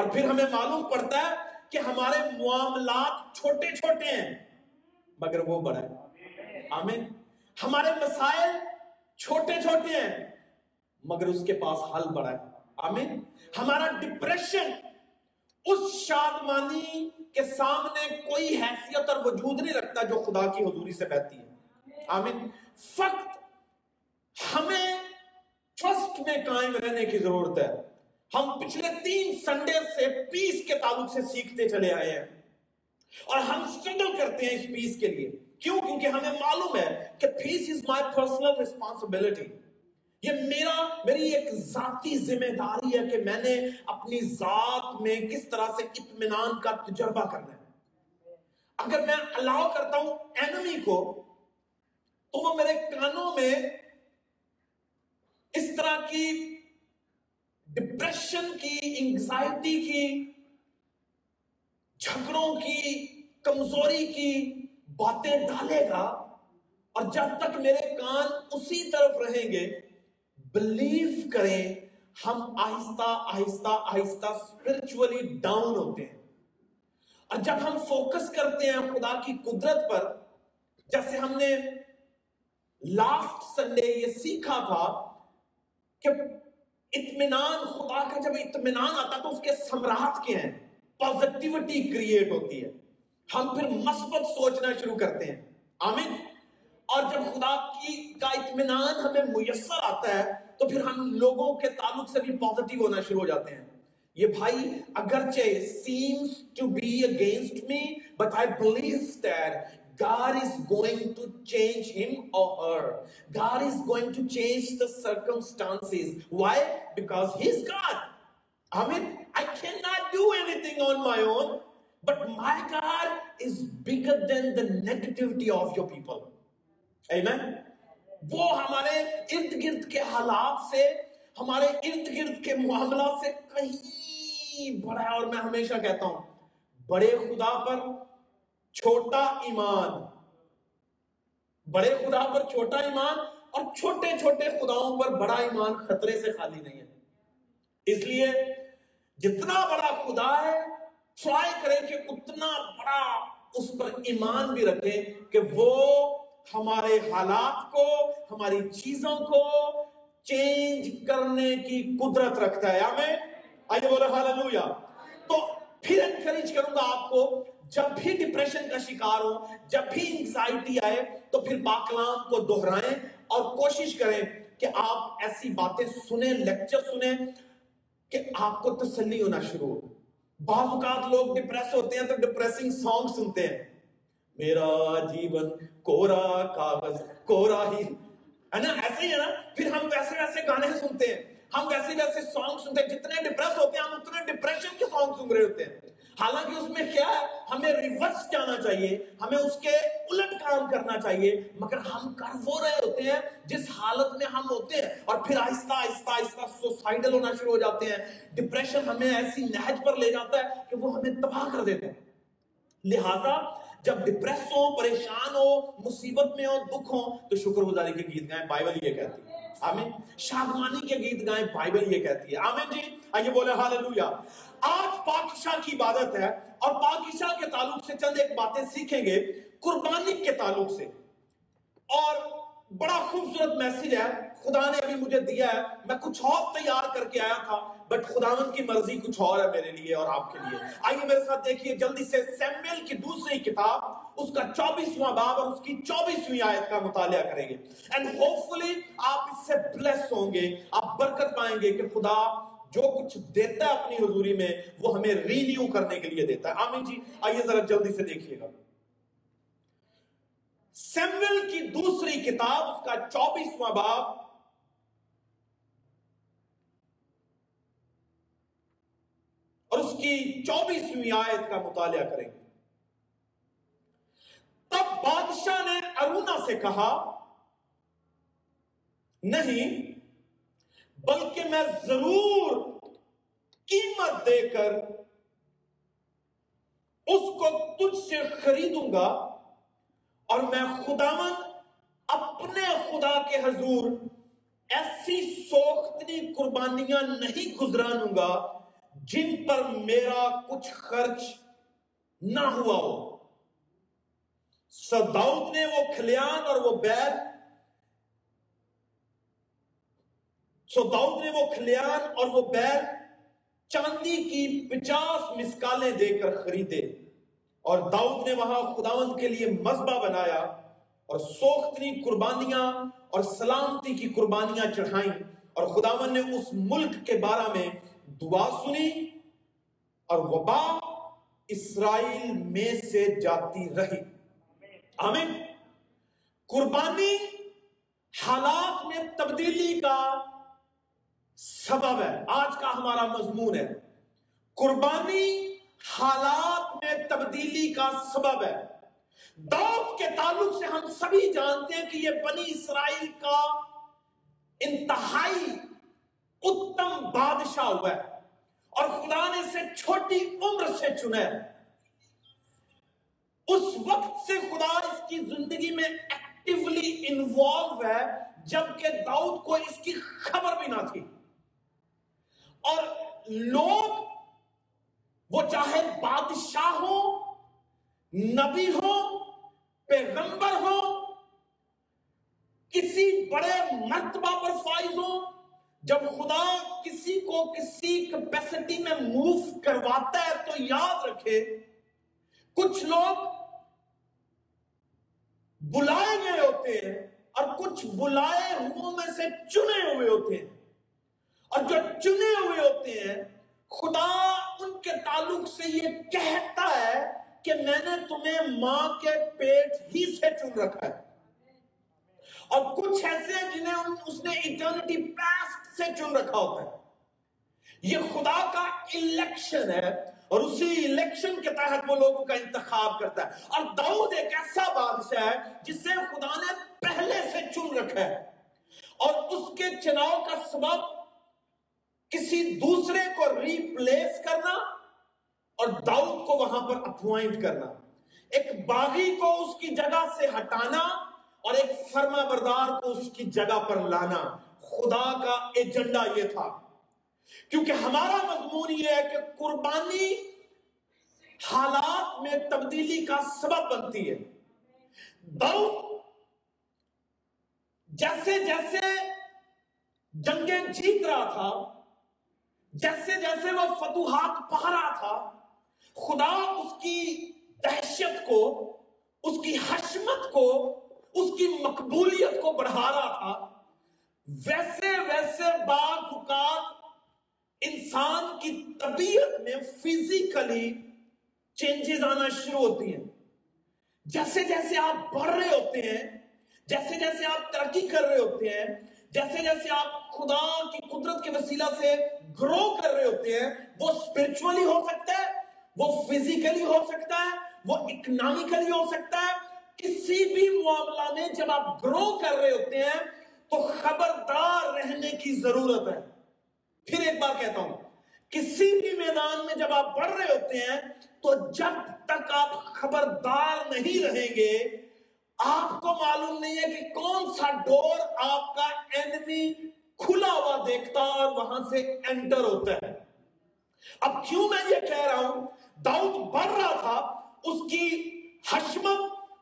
اور پھر ہمیں معلوم پڑتا ہے کہ ہمارے معاملات چھوٹے چھوٹے ہیں، مگر وہ بڑا ہے آمین۔ ہمارے مسائل چھوٹے چھوٹے ہیں، مگر اس کے پاس حل بڑا ہے۔ آمین۔ ہمارا ڈپریشن اس شادمانی کے سامنے کوئی حیثیت اور وجود نہیں رکھتا جو خدا کی حضوری سے بہتی ہے۔ آمین۔ فقط ہمیں ٹرسٹ میں قائم رہنے کی ضرورت ہے۔ ہم پچھلے تین سنڈے سے پیس کے تعلق سے سیکھتے چلے آئے ہیں۔ اور ہم سٹرگل کرتے ہیں اس پیس کے لیے۔ کیوں؟ کیونکہ ہمیں معلوم ہے کہ پیس از مائی پرسنل ریسپانسبلٹی یہ میرا، میری ایک ذاتی ذمہ داری ہے کہ میں نے اپنی ذات میں کس طرح سے اطمینان کا تجربہ کرنا ہے۔ اگر میں الاؤ کرتا ہوں اینمی کو، تو وہ میرے کانوں میں اس طرح کی ڈپریشن کی انگزائٹی کی، جھگڑوں کی، کمزوری کی باتیں ڈالے گا اور جب تک میرے کان اسی طرف رہیں گے بلیو کریں، ہم آہستہ آہستہ آہستہ اسپرچولی ڈاؤن ہوتے ہیں۔ اور جب ہم فوکس کرتے ہیں خدا کی قدرت پر، جیسے ہم نے لاسٹ سنڈے یہ سیکھا تھا کہ اطمینان، خدا کا جب اطمینان آتا تو اس کے سمراٹ کے ہیں؟ پازیٹیوٹی کریٹ ہوتی ہے۔ ہم پھر مثبت سوچنا شروع کرتے ہیں۔ آمین۔ اور جب خدا کی کا اطمینان ہمیں میسر آتا ہے، تو پھر ہم لوگوں کے تعلق سے بھی پازیٹیو ہونا شروع ہو جاتے ہیں۔ یہ بھائی، اگرچہ seems to be against me but I believe that God is going to change him or her. God is going to change the circumstances. Why? Because he's God. I mean, I cannot do anything on my own, but my God is bigger than the negativity of your people. Amen. وہ ہمارے ارد گرد کے حالات سے ہمارے ارد گرد کے معاملات سے کہیں بڑا ہے اور میں ہمیشہ کہتا ہوں بڑے خدا پر چھوٹا ایمان۔ بڑے خدا پر چھوٹا ایمان اور چھوٹے چھوٹے خداؤں پر بڑا ایمان خطرے سے خالی نہیں ہے۔ اس لیے جتنا بڑا خدا ہے ٹرائی کریں کہ اتنا بڑا اس پر ایمان بھی رکھیں کہ وہ ہمارے حالات کو، ہماری چیزوں کو چینج کرنے کی قدرت رکھتا ہے۔ ہمیں آئیے بولے ہاللویا تو پھر انکریج کروں گا آپ کو جب بھی ڈپریشن کا شکار ہو جب بھی انگزائٹی آئے، تو پھر باکلام کو دہرائیں اور کوشش کریں کہ آپ ایسی باتیں سنیں لیکچر سنیں کہ آپ کو تسلی ہونا شروع ہو۔ بعض اوقات لوگ ڈپریس ہوتے ہیں تو ڈپریسنگ سانگ سنتے ہیں۔ میرا جیون کورا کاغذ کورا ہی۔ ہے نا؟ ایسے ہی ہے نا؟ پھر ہم ویسے ویسے گانے سنتے ہیں۔ ہم ویسے ویسے سانگ سنتے ہیں۔ جتنے ڈپریس ہوتے ہیں، ہم اتنے ڈپریشن کے سانگ سن رہے ہوتے ہیں۔ حالانکہ اس میں کیا ہے؟ ہمیں ریورس جانا چاہیے، ہمیں اس کے الٹ کام کرنا چاہیے، مگر ہم کر وہ رہے ہوتے ہیں جس حالت میں ہم ہوتے ہیں، اور پھر آہستہ آہستہ آہستہ سوسائڈل ہونا شروع ہو جاتے ہیں۔ ڈپریشن ہمیں ایسی نہج پر لے جاتا ہے کہ وہ ہمیں تباہ کر دیتے ہیں لہذا جب ڈپریس ہو، پریشان ہو، مصیبت میں ہو، دکھ ہو، تو شکر گزاری کے گیت گائیں بائبل یہ کہتی ہے آمین. شادمانی کے گیت گائیں بائبل یہ کہتی ہے. آمین جی. آئیے بولے ہاللویا آج پاکشاہ کی عبادت ہے اور پاکشاہ کے تعلق سے چند ایک باتیں سیکھیں گے قربانی کے تعلق سے. اور بڑا خوبصورت میسج ہے. خدا نے ابھی مجھے دیا ہے. میں کچھ اور تیار کر کے آیا تھا. بٹ خداون کی مرضی کچھ اور ہے میرے لیے اور آپ کے لیے۔ آئیے میرے ساتھ دیکھیے جلدی سے سیمیل کی دوسری کتاب، اس کا چوبیسواں باب اور اس کی چوبیسویں آیت کا مطالعہ کریں گے۔ اینڈ ہوپ فلی آپ اس سے بلیس ہوں گے، آپ برکت پائیں گے کہ خدا جو کچھ دیتا ہے اپنی حضوری میں، وہ ہمیں رینیو کرنے کے لیے دیتا ہے۔ آمین جی آئیے ذرا جلدی سے دیکھیے گا۔ سیمول کی دوسری کتاب، اس کا چوبیسواں باب اور اس کی چوبیسویں آیت کا مطالعہ کریں گے۔ تب بادشاہ نے ارونا سے کہا، نہیں، بلکہ میں ضرور قیمت دے کر اس کو تجھ سے خریدوں گا اور میں خداون اپنے خدا کے حضور ایسی سوختنی قربانیاں نہیں گزرانوں گا جن پر میرا کچھ خرچ نہ ہوا ہو۔ سداؤد نے وہ کھلیان اور وہ بیل سو داؤد نے وہ کھلیان اور وہ بیل چاندی کی پچاس مسکالیں دے کر خریدے۔ اور داؤد نے وہاں خداون کے لیے مذبح بنایا اور سوختنی قربانیاں اور سلامتی کی قربانیاں چڑھائیں۔ اور خداون نے اس ملک کے بارے میں دعا سنی اور وبا اسرائیل میں سے جاتی رہی۔ آمین۔ قربانی حالات میں تبدیلی کا سبب ہے۔ آج کا ہمارا مضمون ہے۔ قربانی حالات میں تبدیلی کا سبب ہے۔ دعوت کے تعلق سے ہم سبھی جانتے ہیں کہ یہ بنی اسرائیل کا انتہائی اتم بادشاہ ہوا ہے اور خدا نے اسے چھوٹی عمر سے چنا ہے۔ اس وقت سے خدا اس کی زندگی میں ایکٹیولی انوالو ہے، جبکہ داؤد کو اس کی خبر بھی نہ تھی۔ اور لوگ، وہ چاہے بادشاہ ہو نبی ہو پیغمبر ہو کسی بڑے مرتبہ پر فائز ہو جب خدا کسی کو کسی کیپیسٹی میں موو کرواتا ہے تو یاد رکھے، کچھ لوگ بلائے گئے ہوتے ہیں اور کچھ بلائے ہوں میں سے چنے ہوئے ہوتے ہیں۔ اور جو چنے ہوئے ہوتے ہیں، خدا ان کے تعلق سے یہ کہتا ہے کہ میں نے تمہیں ماں کے پیٹ ہی سے چن رکھا ہے۔ اور کچھ ایسے جنہیں اس نے اٹرنٹی پیسٹ سے چن رکھا ہوتا ہے۔ یہ خدا کا الیکشن ہے اور اسی الیکشن کے تحت وہ لوگوں کا انتخاب کرتا ہے۔ اور داؤد ایک ایسا بادشاہ ہے جسے خدا نے پہلے سے چن رکھا ہے۔ اور اس کے چناؤ کا سبب کسی دوسرے کو ریپلیس کرنا اور داؤد کو وہاں پر اپوائنٹ کرنا۔ ایک باغی کو اس کی جگہ سے ہٹانا اور ایک فرما بردار کو اس کی جگہ پر لانا۔ خدا کا ایجنڈا یہ تھا۔ کیونکہ ہمارا مضمون یہ ہے کہ قربانی حالات میں تبدیلی کا سبب بنتی ہے۔ داؤد جیسے جیسے جنگیں جیت رہا تھا، جیسے جیسے وہ فتوحات پا رہا تھا، خدا اس کی دہشت کو، اس کی حشمت کو، اس کی مقبولیت کو بڑھا رہا تھا۔ ویسے ویسے بعض اوقات انسان کی طبیعت میں فزیکلی چینجز آنا شروع ہوتی ہیں۔ جیسے جیسے آپ بڑھ رہے ہوتے ہیں، جیسے جیسے آپ ترقی کر رہے ہوتے ہیں، جیسے جیسے آپ خدا کی قدرت کے وسیلہ سے گرو کر رہے ہوتے ہیں، وہ اسپرچولی ہو سکتا ہے، وہ فزیکلی ہو سکتا ہے، وہ اکنامیکلی ہو سکتا ہے۔ کسی بھی معاملہ میں جب آپ گرو کر رہے ہوتے ہیں تو خبردار رہنے کی ضرورت ہے۔ پھر ایک بار کہتا ہوں، کسی بھی میدان میں جب آپ بڑھ رہے ہوتے ہیں، تو جب تک آپ خبردار نہیں رہیں گے، آپ کو معلوم نہیں ہے کہ کون سا ڈور آپ کا اینمی کھلا ہوا دیکھتا اور وہاں سے انٹر ہوتا ہے۔ اب کیوں میں یہ کہہ رہا ہوں؟ داؤد بڑھ رہا تھا، اس کی حشمت،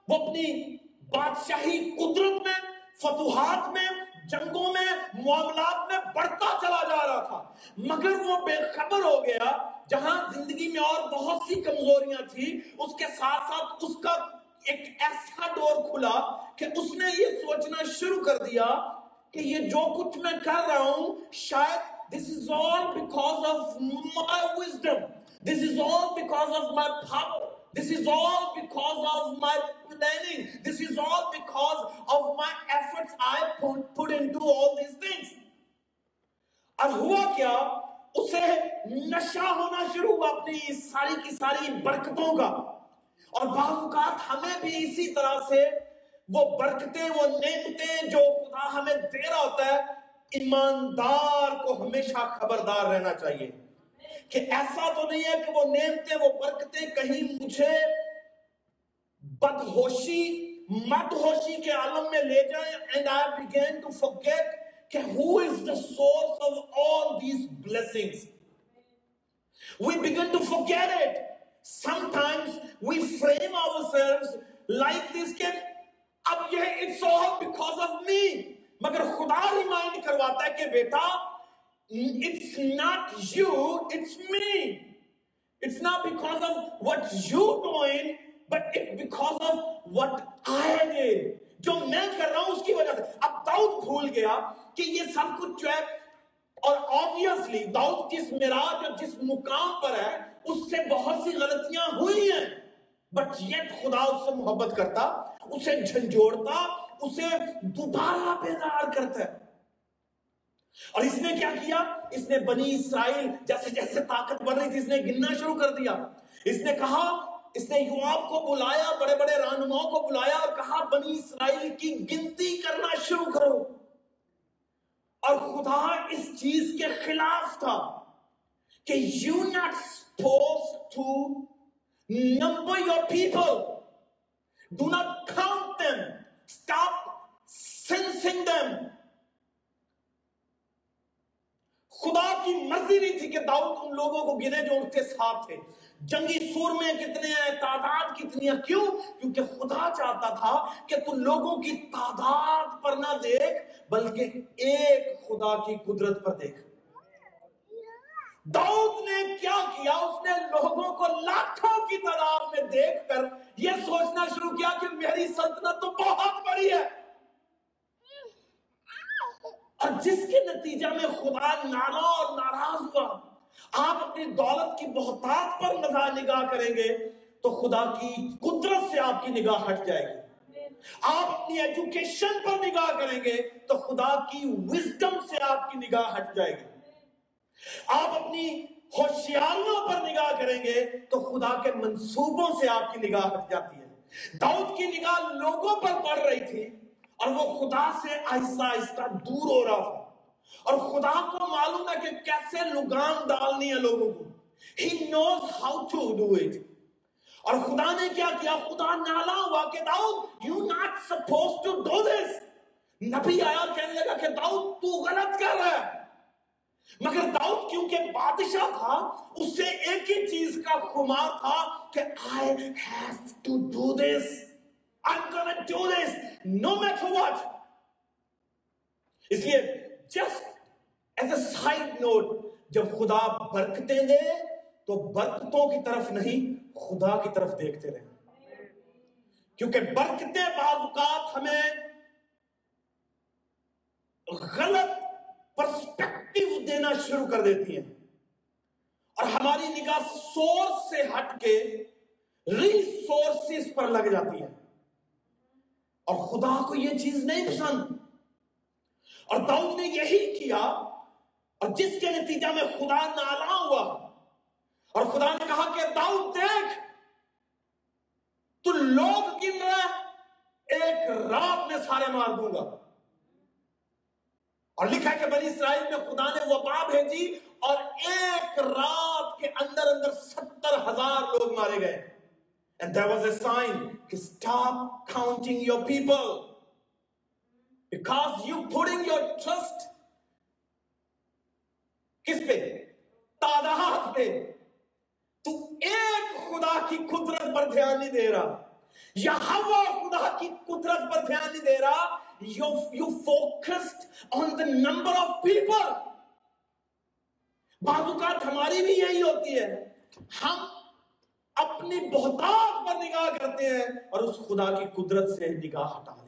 وہ اپنی بادشاہی قدرت فتوحات میں، جنگوں میں، معاملات میں بڑھتا چلا جا رہا تھا۔ مگر وہ بے خبر ہو گیا، جہاں زندگی میں اور بہت سی کمزوریاں تھی اس کے ساتھ ساتھ اس کا ایک ایسا ڈور کھلا کہ اس نے یہ سوچنا شروع کر دیا کہ یہ جو کچھ میں کر رہا ہوں، شاید this is all because of my wisdom. This is all because of my power. This is all because of my planning this is all because of my efforts I put, put into all these things. اور ہوا کیا اسے نشہ ہونا شروع ہوا اپنی ساری کی ساری برکتوں کا۔ اور بعض اوقات ہمیں بھی اسی طرح سے وہ برکتیں وہ نعمتیں جو خدا ہمیں دے رہا ہوتا ہے ایماندار کو ہمیشہ خبردار رہنا چاہیے۔ کہ ایسا تو نہیں ہے کہ وہ نعمتیں وہ برکتیں کہیں مجھے بدہشی مد ہوشی کے آلم میں لے جائیں۔ خدا ہی مائنڈ کرواتا ہے کہ بیٹا but it's because of what I did جو میں کر رہا ہوں اس کی وجہ سے. اب داؤد بھول گیا کہ یہ سب کچھ جو ہے، اور آبویسلی داؤد جس میراج اور جس مقام پر ہے، اس سے بہت سی غلطیاں ہوئی ہیں. بٹ یہ خدا اس سے محبت کرتا، اسے جھنجھوڑتا، اسے دوبارہ بیدار کرتا ہے. اور اس نے کیا کیا? اس نے بنی اسرائیل جیسے جیسے طاقت بڑھ رہی تھی، اس نے گننا شروع کر دیا. اس نے کہا اس نے یواب کو بلایا، بڑے بڑے رہنماؤں کو بلایا اور کہا، بنی اسرائیل کی گنتی کرنا شروع کرو۔ اور خدا اس چیز کے خلاف تھا کہ you not suppose to number your people do not count them stop sensing them خدا کی مرضی نہیں تھی کہ داؤد ان لوگوں کو گنے جو ان کے ساتھ تھے۔ جنگی سور میں کتنے ہیں، تعداد کتنی ہے؟ کیوں؟ کیونکہ خدا چاہتا تھا کہ تو لوگوں کی تعداد پر نہ دیکھ، بلکہ ایک خدا کی قدرت پر دیکھ۔ داؤد نے کیا کیا؟ اس نے لوگوں کو لاکھوں کی تعداد میں دیکھ کر یہ سوچنا شروع کیا کہ میری سلطنت تو بہت بڑی ہے۔ اور جس کے نتیجہ میں خدا نالا اور ناراض ہوا آپ اپنی دولت کی بہتات پر نظر نگاہ کریں گے تو خدا کی قدرت سے آپ کی نگاہ ہٹ جائے گی۔ آپ اپنی ایجوکیشن پر نگاہ کریں گے تو خدا کی وزڈم سے آپ کی نگاہ ہٹ جائے گی۔ آپ اپنی ہوشیاریوں پر نگاہ کریں گے تو خدا کے منصوبوں سے آپ کی نگاہ ہٹ جاتی ہے۔ داؤد کی نگاہ لوگوں پر پڑ رہی تھی اور وہ خدا سے آہستہ آہستہ دور ہو رہا تھا۔ اور خدا کو معلوم ہے کہ کیسے لگام ڈالنی ہے لوگوں کو۔ He knows how to do it اور خدا نے کیا کیا؟ خدا نالا ہوا کہ داؤد، you not supposed to do this نبی آیا کہنے لگا کہ داؤد، تو غلط کر رہا ہے۔ مگر داؤد کیونکہ بادشاہ تھا، اس سے ایک ہی چیز کا خمار تھا کہ I have to do this I'm gonna do this no matter what اس لیے just as a side note جب خدا برکتیں دے تو برکتوں کی طرف نہیں، خدا کی طرف دیکھتے رہیں کیونکہ برکتیں بعض اوقات ہمیں غلط پرسپیکٹیو دینا شروع کر دیتی ہیں۔ اور ہماری نگاہ سورس سے ہٹ کے ریسورسز پر لگ جاتی ہے اور خدا کو یہ چیز نہیں پسند۔ اور داؤد نے یہی کیا اور جس کے نتیجہ میں خدا نالا ہوا اور خدا نے کہا کہ داؤد دیکھ، تو لوگ گن رہا ایک رات میں سارے مار دوں گا۔ اور لکھا کہ بنی اسرائیل میں خدا نے وبا بھیجی اور ایک رات کے اندر اندر ستر ہزار لوگ مارے گئے۔ And there was a sign کہ stop counting your people. Because you putting your trust کس پہ تعداد پہ تو ایک خدا کی قدرت پر دھیان نہیں دے رہا یا ہوا خدا کی قدرت پر دھیان نہیں دے رہا you, you focused on the number of people بعض اوقات ہماری بھی یہی ہوتی ہے ہم اپنی بہتات پر نگاہ کرتے ہیں اور اس خدا کی قدرت سے نگاہ ہٹا لیتے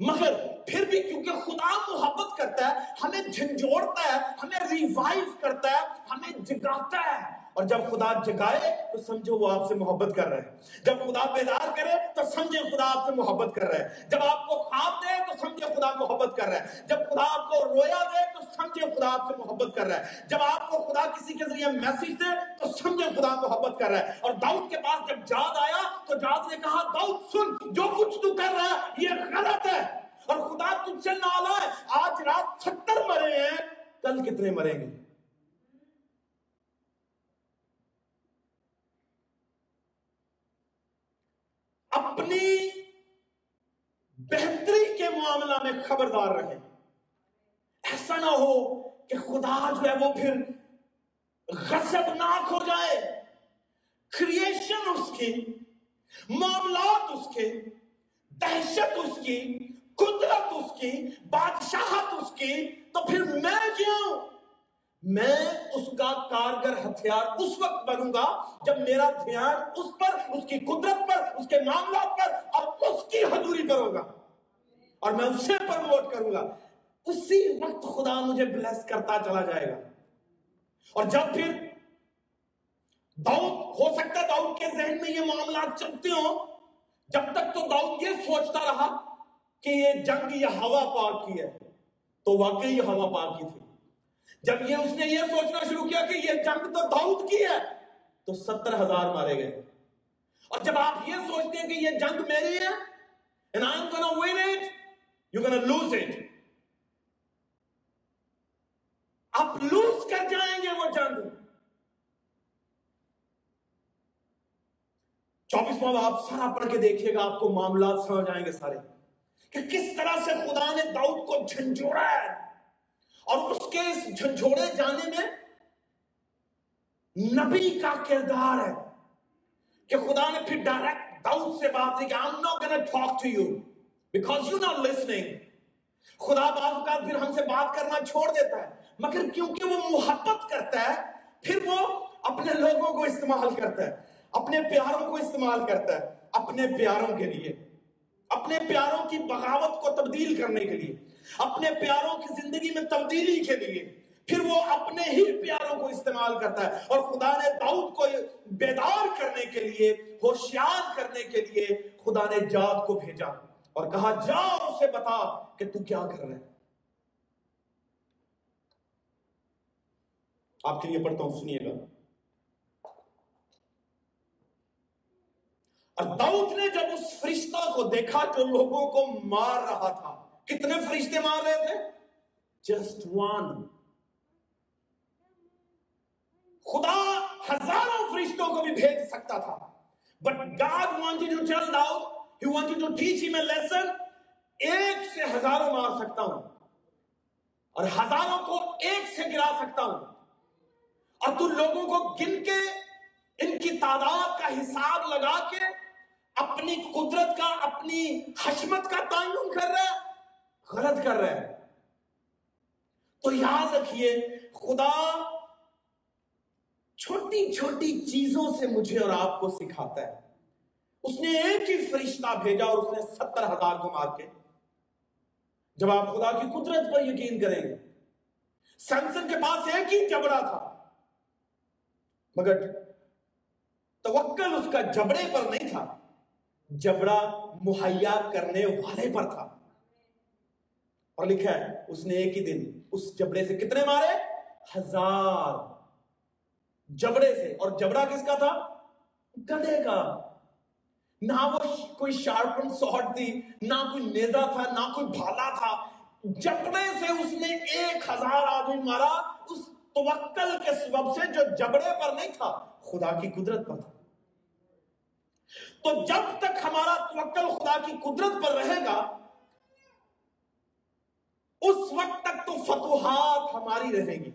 مگر پھر بھی کیونکہ خدا محبت کرتا ہے، ہمیں جھنجھوڑتا ہے، ہمیں ریوائیو کرتا ہے، ہمیں جگاتا ہے۔ اور جب خدا جگائے تو سمجھو وہ آپ سے محبت کر رہے ہیں۔ جب خدا بیدار کرے تو سمجھے خدا آپ سے محبت کر رہے ہیں۔ جب آپ کو خواب دے تو سمجھے خدا محبت کر رہا ہے جب خدا آپ کو رویا دے تو سمجھے خدا آپ سے محبت کر رہا ہے جب آپ کو خدا کسی کے ذریعے میسج دے تو سمجھے خدا محبت کر رہا ہے اور داؤد کے پاس جب جاد آیا تو جاد نے کہا، داؤد سن، جو کچھ تو کر رہا ہے، یہ غلط ہے۔ اور خدا تجھ سے نالا ہے۔ آج رات ستر مرے ہیں، کل کتنے مریں گے؟ اپنی بہتری کے معاملہ میں خبردار رہے۔ ایسا نہ ہو کہ خدا جو ہے وہ پھر غصبناک ہو جائے۔ کریشن اس کی، معاملات اس کے دہشت اس کی، قدرت اس کی، بادشاہت اس کی، تو پھر میں کیوں؟ میں اس کا کارگر ہتھیار اس وقت بنوں گا جب میرا دھیان اس پر، اس کی قدرت پر، اس کے معاملات پر اور اس کی حضوری پر ہوگا اور میں اسے پروموٹ کروں گا۔ اسی وقت خدا مجھے بلیس کرتا چلا جائے گا۔ اور جب پھر داؤد، ہو سکتا ہے داؤد کے ذہن میں یہ معاملات چلتے ہوں۔ جب تک تو داؤد یہ سوچتا رہا کہ یہ جنگ یہ ہوا پاک کی ہے۔ تو واقعی یہ ہوا پاک کی تھی۔ جب یہ اس نے یہ سوچنا شروع کیا کہ یہ جنگ تو داؤد کی ہے، تو ستر ہزار مارے گئے۔ اور جب آپ یہ سوچتے ہیں کہ یہ جنگ میری ہے، and I'm gonna win it you're gonna lose it آپ لوز کر جائیں گے وہ جنگ۔ چوبیس ماہ آپ سارا پڑھ کے دیکھیے گا، آپ کو معاملات سمجھ آئیں گے سارے کہ کس طرح سے خدا نے داؤد کو جھنجھوڑا ہے۔ اور اس کے اس جھنجھوڑے جانے میں نبی کا کردار ہے کہ خدا نے پھر ڈائریکٹ داؤد سے بات کی کہ I'm not gonna talk to you because you're not listening. خدا بعض کا پھر ہم سے بات کرنا چھوڑ دیتا ہے، مگر کیونکہ وہ محبت کرتا ہے، پھر وہ اپنے لوگوں کو استعمال کرتا ہے، اپنے پیاروں کو استعمال کرتا ہے، اپنے پیاروں کے لیے، اپنے پیاروں کی بغاوت کو تبدیل کرنے کے لیے۔ اپنے پیاروں کی زندگی میں تبدیلی کے لیے، پھر وہ اپنے ہی پیاروں کو استعمال کرتا ہے۔ اور خدا نے داؤد کو بیدار کرنے کے لیے، ہوشیار کرنے کے لیے خدا نے جاد کو بھیجا اور کہا، جا، اسے بتا کہ تو کیا کر رہے آپ کے لیے پڑھتا ہوں، سنیے گا۔ اور داؤد نے جب اس فرشتہ کو دیکھا جو لوگوں کو مار رہا تھا کتنے فرشتے مار رہے تھے؟ جسٹ ون خدا ہزاروں فرشتوں کو بھی بھیج سکتا تھا. But God wanted to tell Dawood he wanted to teach him a lesson ایک سے ہزاروں مار سکتا ہوں. اور ہزاروں کو ایک سے گرا سکتا ہوں. اور تو لوگوں کو گن کے ان کی تعداد کا حساب لگا کے اپنی قدرت کا، اپنی حشمت کا تعین کر رہا ہے. غلط کر رہا ہے۔ تو یاد رکھیے، خدا چھوٹی چھوٹی چیزوں سے مجھے اور آپ کو سکھاتا ہے۔ اس نے ایک ہی فرشتہ بھیجا اور اس نے ستر ہزار کو مار کے۔ جب آپ خدا کی قدرت پر یقین کریں گے سیمسن کے پاس ایک ہی جبڑا تھا۔ مگر توکل اس کا جبڑے پر نہیں تھا، جبڑا مہیا کرنے والے پر تھا۔ اور لکھا ہے، اس نے ایک ہی دن اس جبڑے سے کتنے مارے؟ ہزار۔ جبڑے سے۔ اور جبڑا کس کا تھا؟ گدے کا۔ نہ وہ کوئی شارپن سوٹ تھی، نہ کوئی نیزا تھا، نہ کوئی بھالا تھا۔ جبڑے سے اس نے ایک ہزار آدمی مارا، اس توکل کے سبب سے جو جبڑے پر نہیں تھا، خدا کی قدرت پر تھا۔ تو جب تک ہمارا توکل خدا کی قدرت پر رہے گا اس وقت تک تو فتوحات ہماری رہے گی۔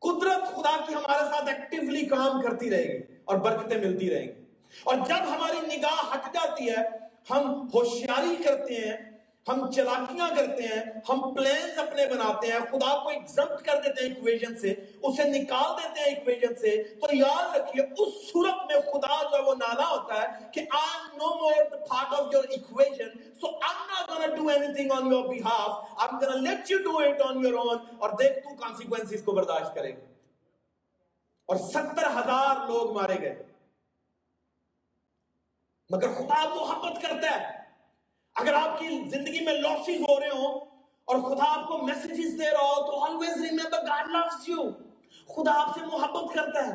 قدرت خدا کی ہمارے ساتھ ایکٹیولی کام کرتی رہے گی اور برکتیں ملتی رہیں گی۔ اور جب ہماری نگاہ ہٹ جاتی ہے، ہم ہوشیاری کرتے ہیں ہم چلاکیاں کرتے ہیں، ہم پلانز اپنے بناتے ہیں، خدا کو ایگزمپٹ کر دیتے ہیں ایکویژن سے، اسے نکال دیتے ہیں ایکویژن سے۔ تو یاد رکھیے، اس صورت میں خدا جو وہ نالا ہوتا ہے کہ آئی I'm no more the part of your equation. So I'm not gonna do anything on your behalf. I'm gonna let you do it on your own اور دیکھ تو کانسیکوینسز کو برداشت کرے گا اور ستر ہزار لوگ مارے گئے۔ مگر خدا محبت کرتا ہے۔ اگر آپ کی زندگی میں لاسز ہو رہے ہوں اور خدا آپ کو میسیجز دے رہا ہو، تو always remember God loves you. خدا آپ سے محبت کرتا ہے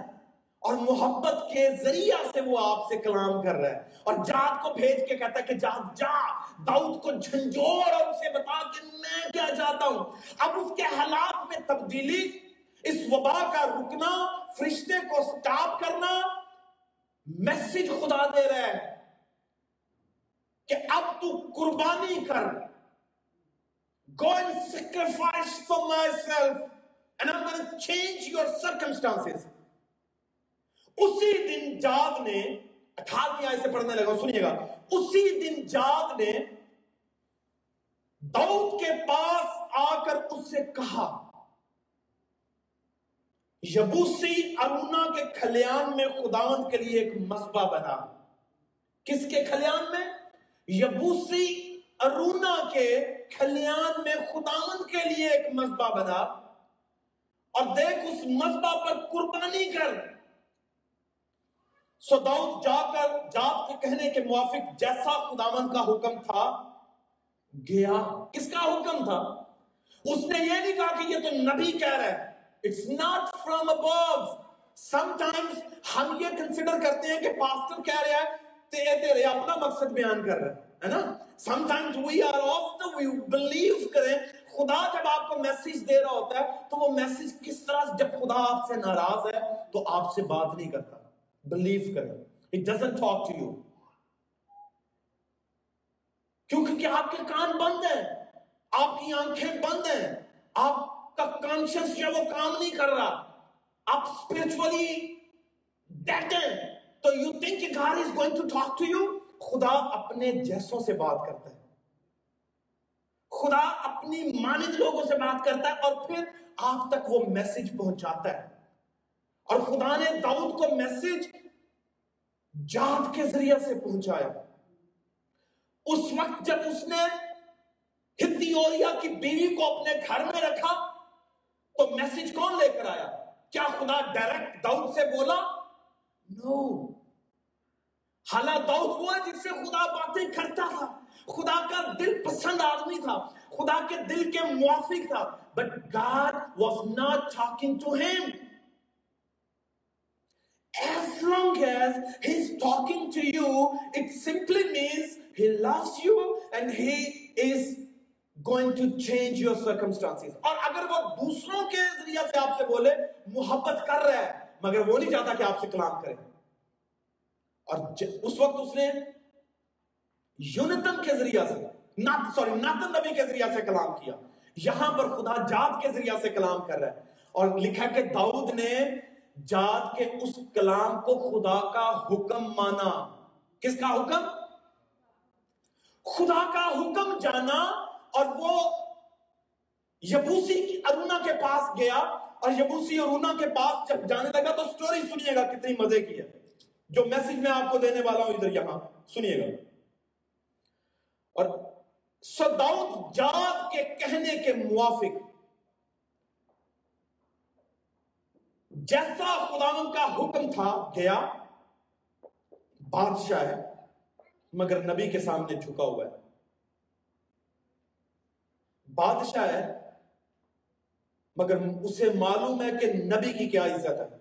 اور محبت کے ذریعہ سے وہ آپ سے کلام کر رہا ہے۔ اور جاد کو بھیج کے کہتا ہے کہ جاد، جا، داؤد کو جھنجھوڑ اور اسے بتا کہ میں کیا چاہتا ہوں۔ اب اس کے حالات میں تبدیلی، اس وبا کا رکنا، فرشتے کو سٹاپ کرنا میسج خدا دے رہا ہے۔ کہ اب تو قربانی کر۔ Go and sacrifice for myself and I'm going to change your circumstances. اسی دن جاد نے، اٹھارہویں آئے سے پڑھنے لگا، سنیے گا۔ اسی دن جاد نے داؤد کے پاس آ کر اس سے کہا، یبوسی ارونا کے کھلیان میں خداون کے لیے ایک مسبہ بنا۔ کس کے کھلیان میں؟ یبوسی ارونا کے کھلیان میں خداون کے لیے ایک مسبہ بنا اور دیکھ اس مسبہ پر قربانی کر سو داؤد جا کر جاب کے کہنے کے موافق جیسا خداون کا حکم تھا، گیا۔ کس کا حکم تھا؟ اس نے یہ نہیں کہا کہ یہ تو نبی کہہ رہا ہے۔ It's not from above sometimes ہم یہ کنسیڈر کرتے ہیں کہ پاسٹر کہہ رہا ہے تیرے اپنا مقصد بیان کر رہا ہے نا؟ Some times we are off the we believe کریں، خدا جب آپ کو میسج دے رہا ہوتا ہے، تو وہ میسج کس طرح جب خدا آپ سے ناراض ہے، تو آپ سے بات نہیں کرتا۔ بلیو کریں۔ It doesn't talk to you کیونکہ آپ کے کان بند ہیں، آپ کی آنکھیں بند ہیں، آپ کا کانشنس جو وہ کام نہیں کر رہا۔ آپ اسپرچولی ڈیٹ ہیں۔ تو you think God is going to talk to you خدا اپنے جیسوں سے بات کرتا ہے۔ خدا اپنی مانند لوگوں سے بات کرتا ہے اور پھر آپ تک وہ میسج پہنچاتا ہے۔ اور خدا نے داؤد کو میسج جاد کے ذریعے سے پہنچایا۔ اس وقت جب اس نے ہتیوریا کی بیوی کو اپنے گھر میں رکھا، تو میسج کون لے کر آیا؟ کیا خدا ڈائریکٹ داؤد سے بولا؟ نو حالات داؤد ہوا جس سے خدا باتیں کرتا تھا خدا کا دل پسند آدمی تھا خدا کے دل کے موافق تھا but God was not talking to him As long as he's talking to you, it simply means he loves you and he is going to change your circumstances. اور اگر وہ دوسروں کے ذریعہ سے آپ سے بولے محبت کر رہا ہے مگر وہ نہیں چاہتا کہ آپ سے کلام کرے اور اس وقت اس نے یونتن کے ذریعہ سے سوری، ناتن نبی کے ذریعہ سے کلام کیا۔ یہاں پر خدا جات کے ذریعہ سے کلام کر رہا ہے۔ اور لکھا کہ داؤد نے جاد کے اس کلام کو خدا کا حکم مانا۔ کس کا حکم؟ خدا کا حکم جانا اور وہ یبوسی ارونا کے پاس گیا اور یبوسی ارونا کے پاس جب جانے لگا تو سٹوری سنیے گا کتنی مزے کی ہے۔ جو میسج میں آپ کو دینے والا ہوں ادھر یہاں، سنیے گا۔ اور سداؤد جاد کے کہنے کے موافق، جیسا خداون کا حکم تھا، گیا، بادشاہ ہے، مگر نبی کے سامنے جھکا ہوا ہے۔ بادشاہ ہے، مگر اسے معلوم ہے کہ نبی کی کیا عزت ہے۔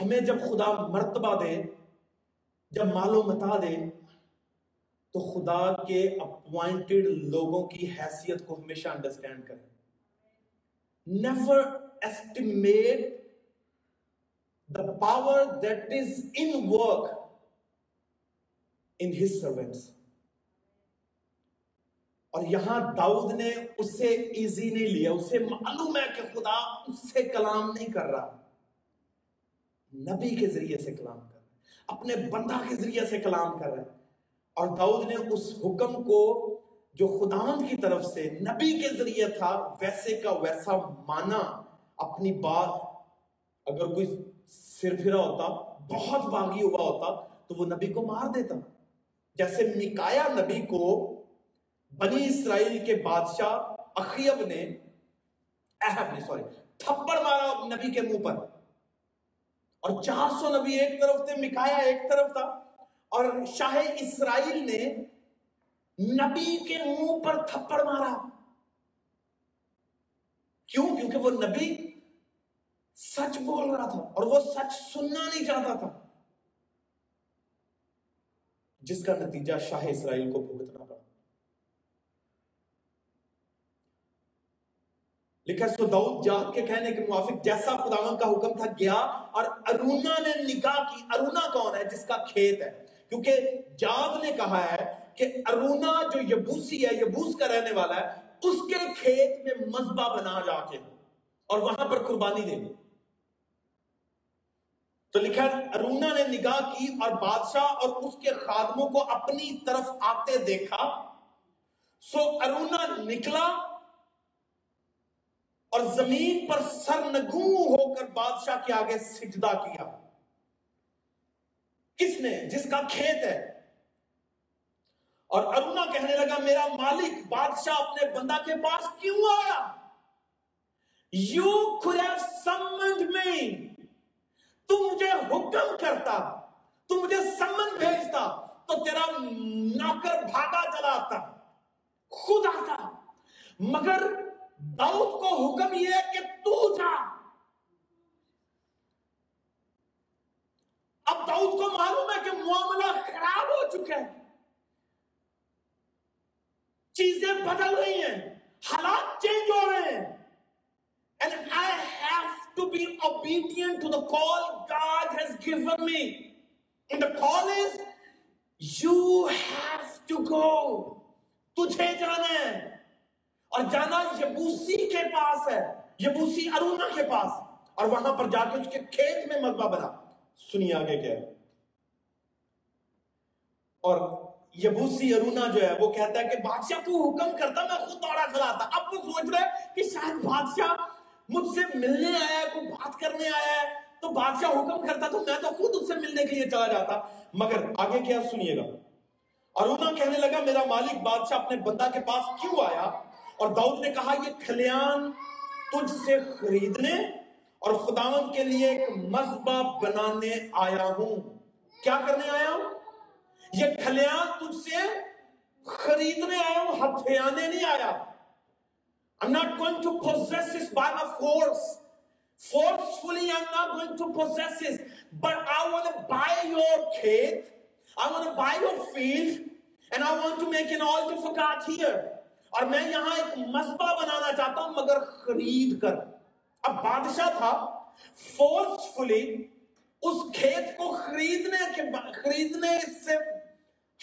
ہمیں جب خدا مرتبہ دے، جب معلوم متا دے، تو خدا کے اپوائنٹڈ لوگوں کی حیثیت کو ہمیشہ انڈرسٹینڈ کریں never estimate the power that is in work in his servants. اور یہاں داؤد نے اسے ایزی نہیں لیا، اسے معلوم ہے کہ خدا اس سے کلام نہیں کر رہا۔ نبی کے ذریعے سے کلام کر رہا ہے، اپنے بندہ کے ذریعے سے کلام کر رہا ہے۔ اور داؤد نے اس حکم کو جو خداون کی طرف سے نبی کے ذریعے تھا، ویسے کا ویسا مانا۔ اپنی بات اگر کوئی سر پھرا ہوتا، بہت باغی ہوا ہوتا، تو وہ نبی کو مار دیتا۔ جیسے مکایا نبی کو بنی اسرائیل کے بادشاہ اخیب نے، احب نے، سوری، تھپڑ مارا نبی کے منہ پر۔ اور چار سو نبی ایک طرف تھے مکایا ایک طرف تھا۔ اور شاہ اسرائیل نے نبی کے منہ پر تھپڑ مارا۔ کیوں؟ کیونکہ وہ نبی سچ بول رہا تھا اور وہ سچ سننا نہیں چاہتا تھا۔ جس کا نتیجہ شاہ اسرائیل کو بھگتنا پڑا۔ لکھا سو داؤد جہاد کے کہنے کے موافق جیسا خداون کا حکم تھا، گیا اور ارونا نے نکاح کی۔ ارونا کون ہے؟ جس کا کھیت ہے۔ کیونکہ جاد نے کہا ہے کہ ارونا جو یبوسی ہے، یبوس کا رہنے والا ہے، اس کے کھیت میں مذبح بنا جا کے۔ اور وہاں پر قربانی دے۔ تو لکھا ارونا نے نگاہ کی اور بادشاہ اور اس کے خادموں کو اپنی طرف آتے دیکھا۔ سو ارونا نکلا اور زمین پر سر نگو ہو کر بادشاہ کے آگے سجدہ کیا۔ کس نے؟ جس کا کھیت ہے۔ اور ارونا کہنے لگا، میرا مالک، بادشاہ اپنے بندہ کے پاس کیوں آیا؟ You could have summoned me تو مجھے حکم کرتا تو مجھے سمن بھیجتا، تو تیرا نوکر بھاگا چلا آتا خود آتا۔ مگر داؤد کو حکم یہ ہے کہ تو جا اب داؤد کو معلوم ہے کہ معاملہ خراب ہو چکا ہے چیزیں بدل رہی ہیں حالات چینج ہو رہے ہیں And I have to be obedient to the call God has given me. And the call is, you have to go. تجھے جانا ہے اور جانا یبوسی کے پاس ہے، یبوسی ارونا کے پاس۔ اور وہاں پر جا کے اس کے کھیت میں مذبح بنا۔ سنیے آگے کیا ہے۔ اور یبوسی ارونا جو ہے، وہ کہتا ہے کہ بادشاہ تو حکم کرتا، میں خود دوڑا چلا آتا اب وہ سوچ رہے کہ شاید بادشاہ مجھ سے ملنے آیا ہے، کوئی بات کرنے آیا ہے۔ تو بادشاہ حکم کرتا تو میں تو خود اس سے ملنے کے لیے چلا جاتا۔ مگر آگے کیا سنیے گا۔ ارونا کہنے لگا، میرا مالک بادشاہ اپنے بندہ کے پاس کیوں آیا؟ اور داؤد نے کہا یہ کھلیان تجھ سے خریدنے اور خداون کے لیے ایک مذبح بنانے آیا ہوں کیا کرنے آیا ہوں یہ کھلیان تجھ سے خریدنے آیا ہوں ہتھیانے نہیں آیا I'm not going to possess this by my force. Forcefully, I'm not going to possess this. But I want to buy your kid. I want to buy your field. And I want to make an altar for God here. اور میں یہاں ایک مذبح بنانا چاہتا ہوں، مگر خرید کر۔ اب بادشاہ تھا فورسفلی اس کھیت کو خریدنے کے خریدنے سے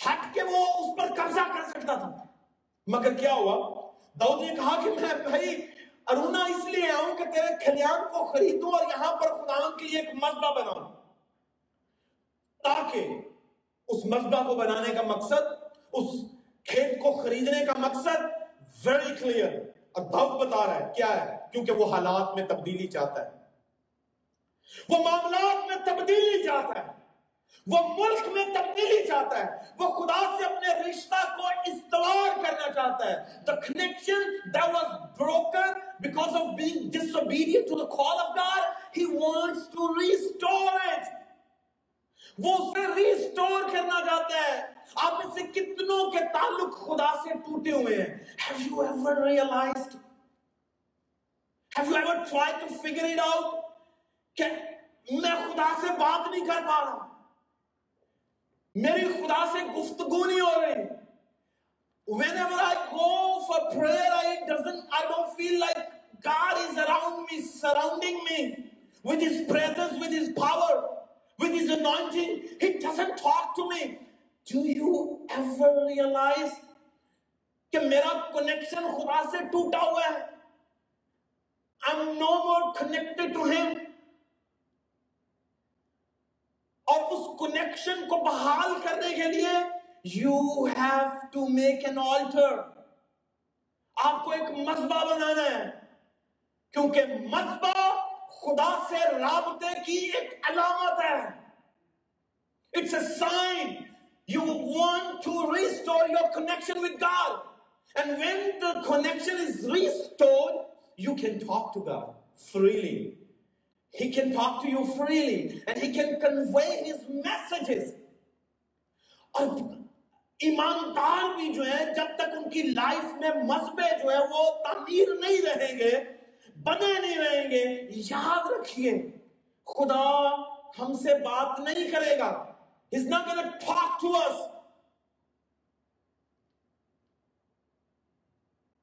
ہٹ کے وہ اس پر قبضہ کر سکتا تھا۔ مگر کیا ہوا؟ داؤد نے کہا کہ میں بھائی، ارونا اس لیے آؤں کہ تیرے کھلیان کو خریدوں اور یہاں پر خداون کے لیے ایک مذبح بناؤں۔ تاکہ اس مذبح کو بنانے کا مقصد، اس کھیت کو خریدنے کا مقصد ویری کلیئر اور داؤد بتا رہا ہے کیا ہے کیونکہ وہ حالات میں تبدیلی چاہتا ہے وہ معاملات میں تبدیلی چاہتا ہے وہ ملک میں تبدیلی چاہتا ہے وہ خدا سے اپنے رشتہ کو استوار کرنا چاہتا ہے the connection that was broken because of being disobedient to the call of God he wants to restore it. وہ اسے ریسٹور کرنا چاہتا ہے آپ میں سے کتنوں کے تعلق خدا سے ٹوٹے ہوئے ہیں have you ever realized have you ever tried to figure it out کہ میں خدا سے بات نہیں کر پا رہا میری خدا سے گفتگو نہیں ہو رہی whenever I go for prayer I doesn't I don't feel like God is around me surrounding me with his presence with his power with his anointing he doesn't talk to me. Do you ever realize کہ میرا connection خدا سے ٹوٹا ہوا ہے؟ I'm no more connected to him. اور اس connection کو بحال کرنے کے لیے you have to make an altar آپ کو ایک مذبح بنانا ہے. کیونکہ مذبح خدا سے رابطے کی ایک علامت ہے۔ It's a sign you want to restore your connection with God and when the connection is restored you can talk to God freely He can talk to you freely and he can convey his messages. اور ایماندار بھی جو ہے، جب تک ان کی life میں مذہبے جو ہے، وہ تعمیر نہیں رہیں گے بنے نہیں رہیں گے۔ یاد رکھیے، خدا ہم سے بات نہیں کرے گا۔ He's not going talk to us.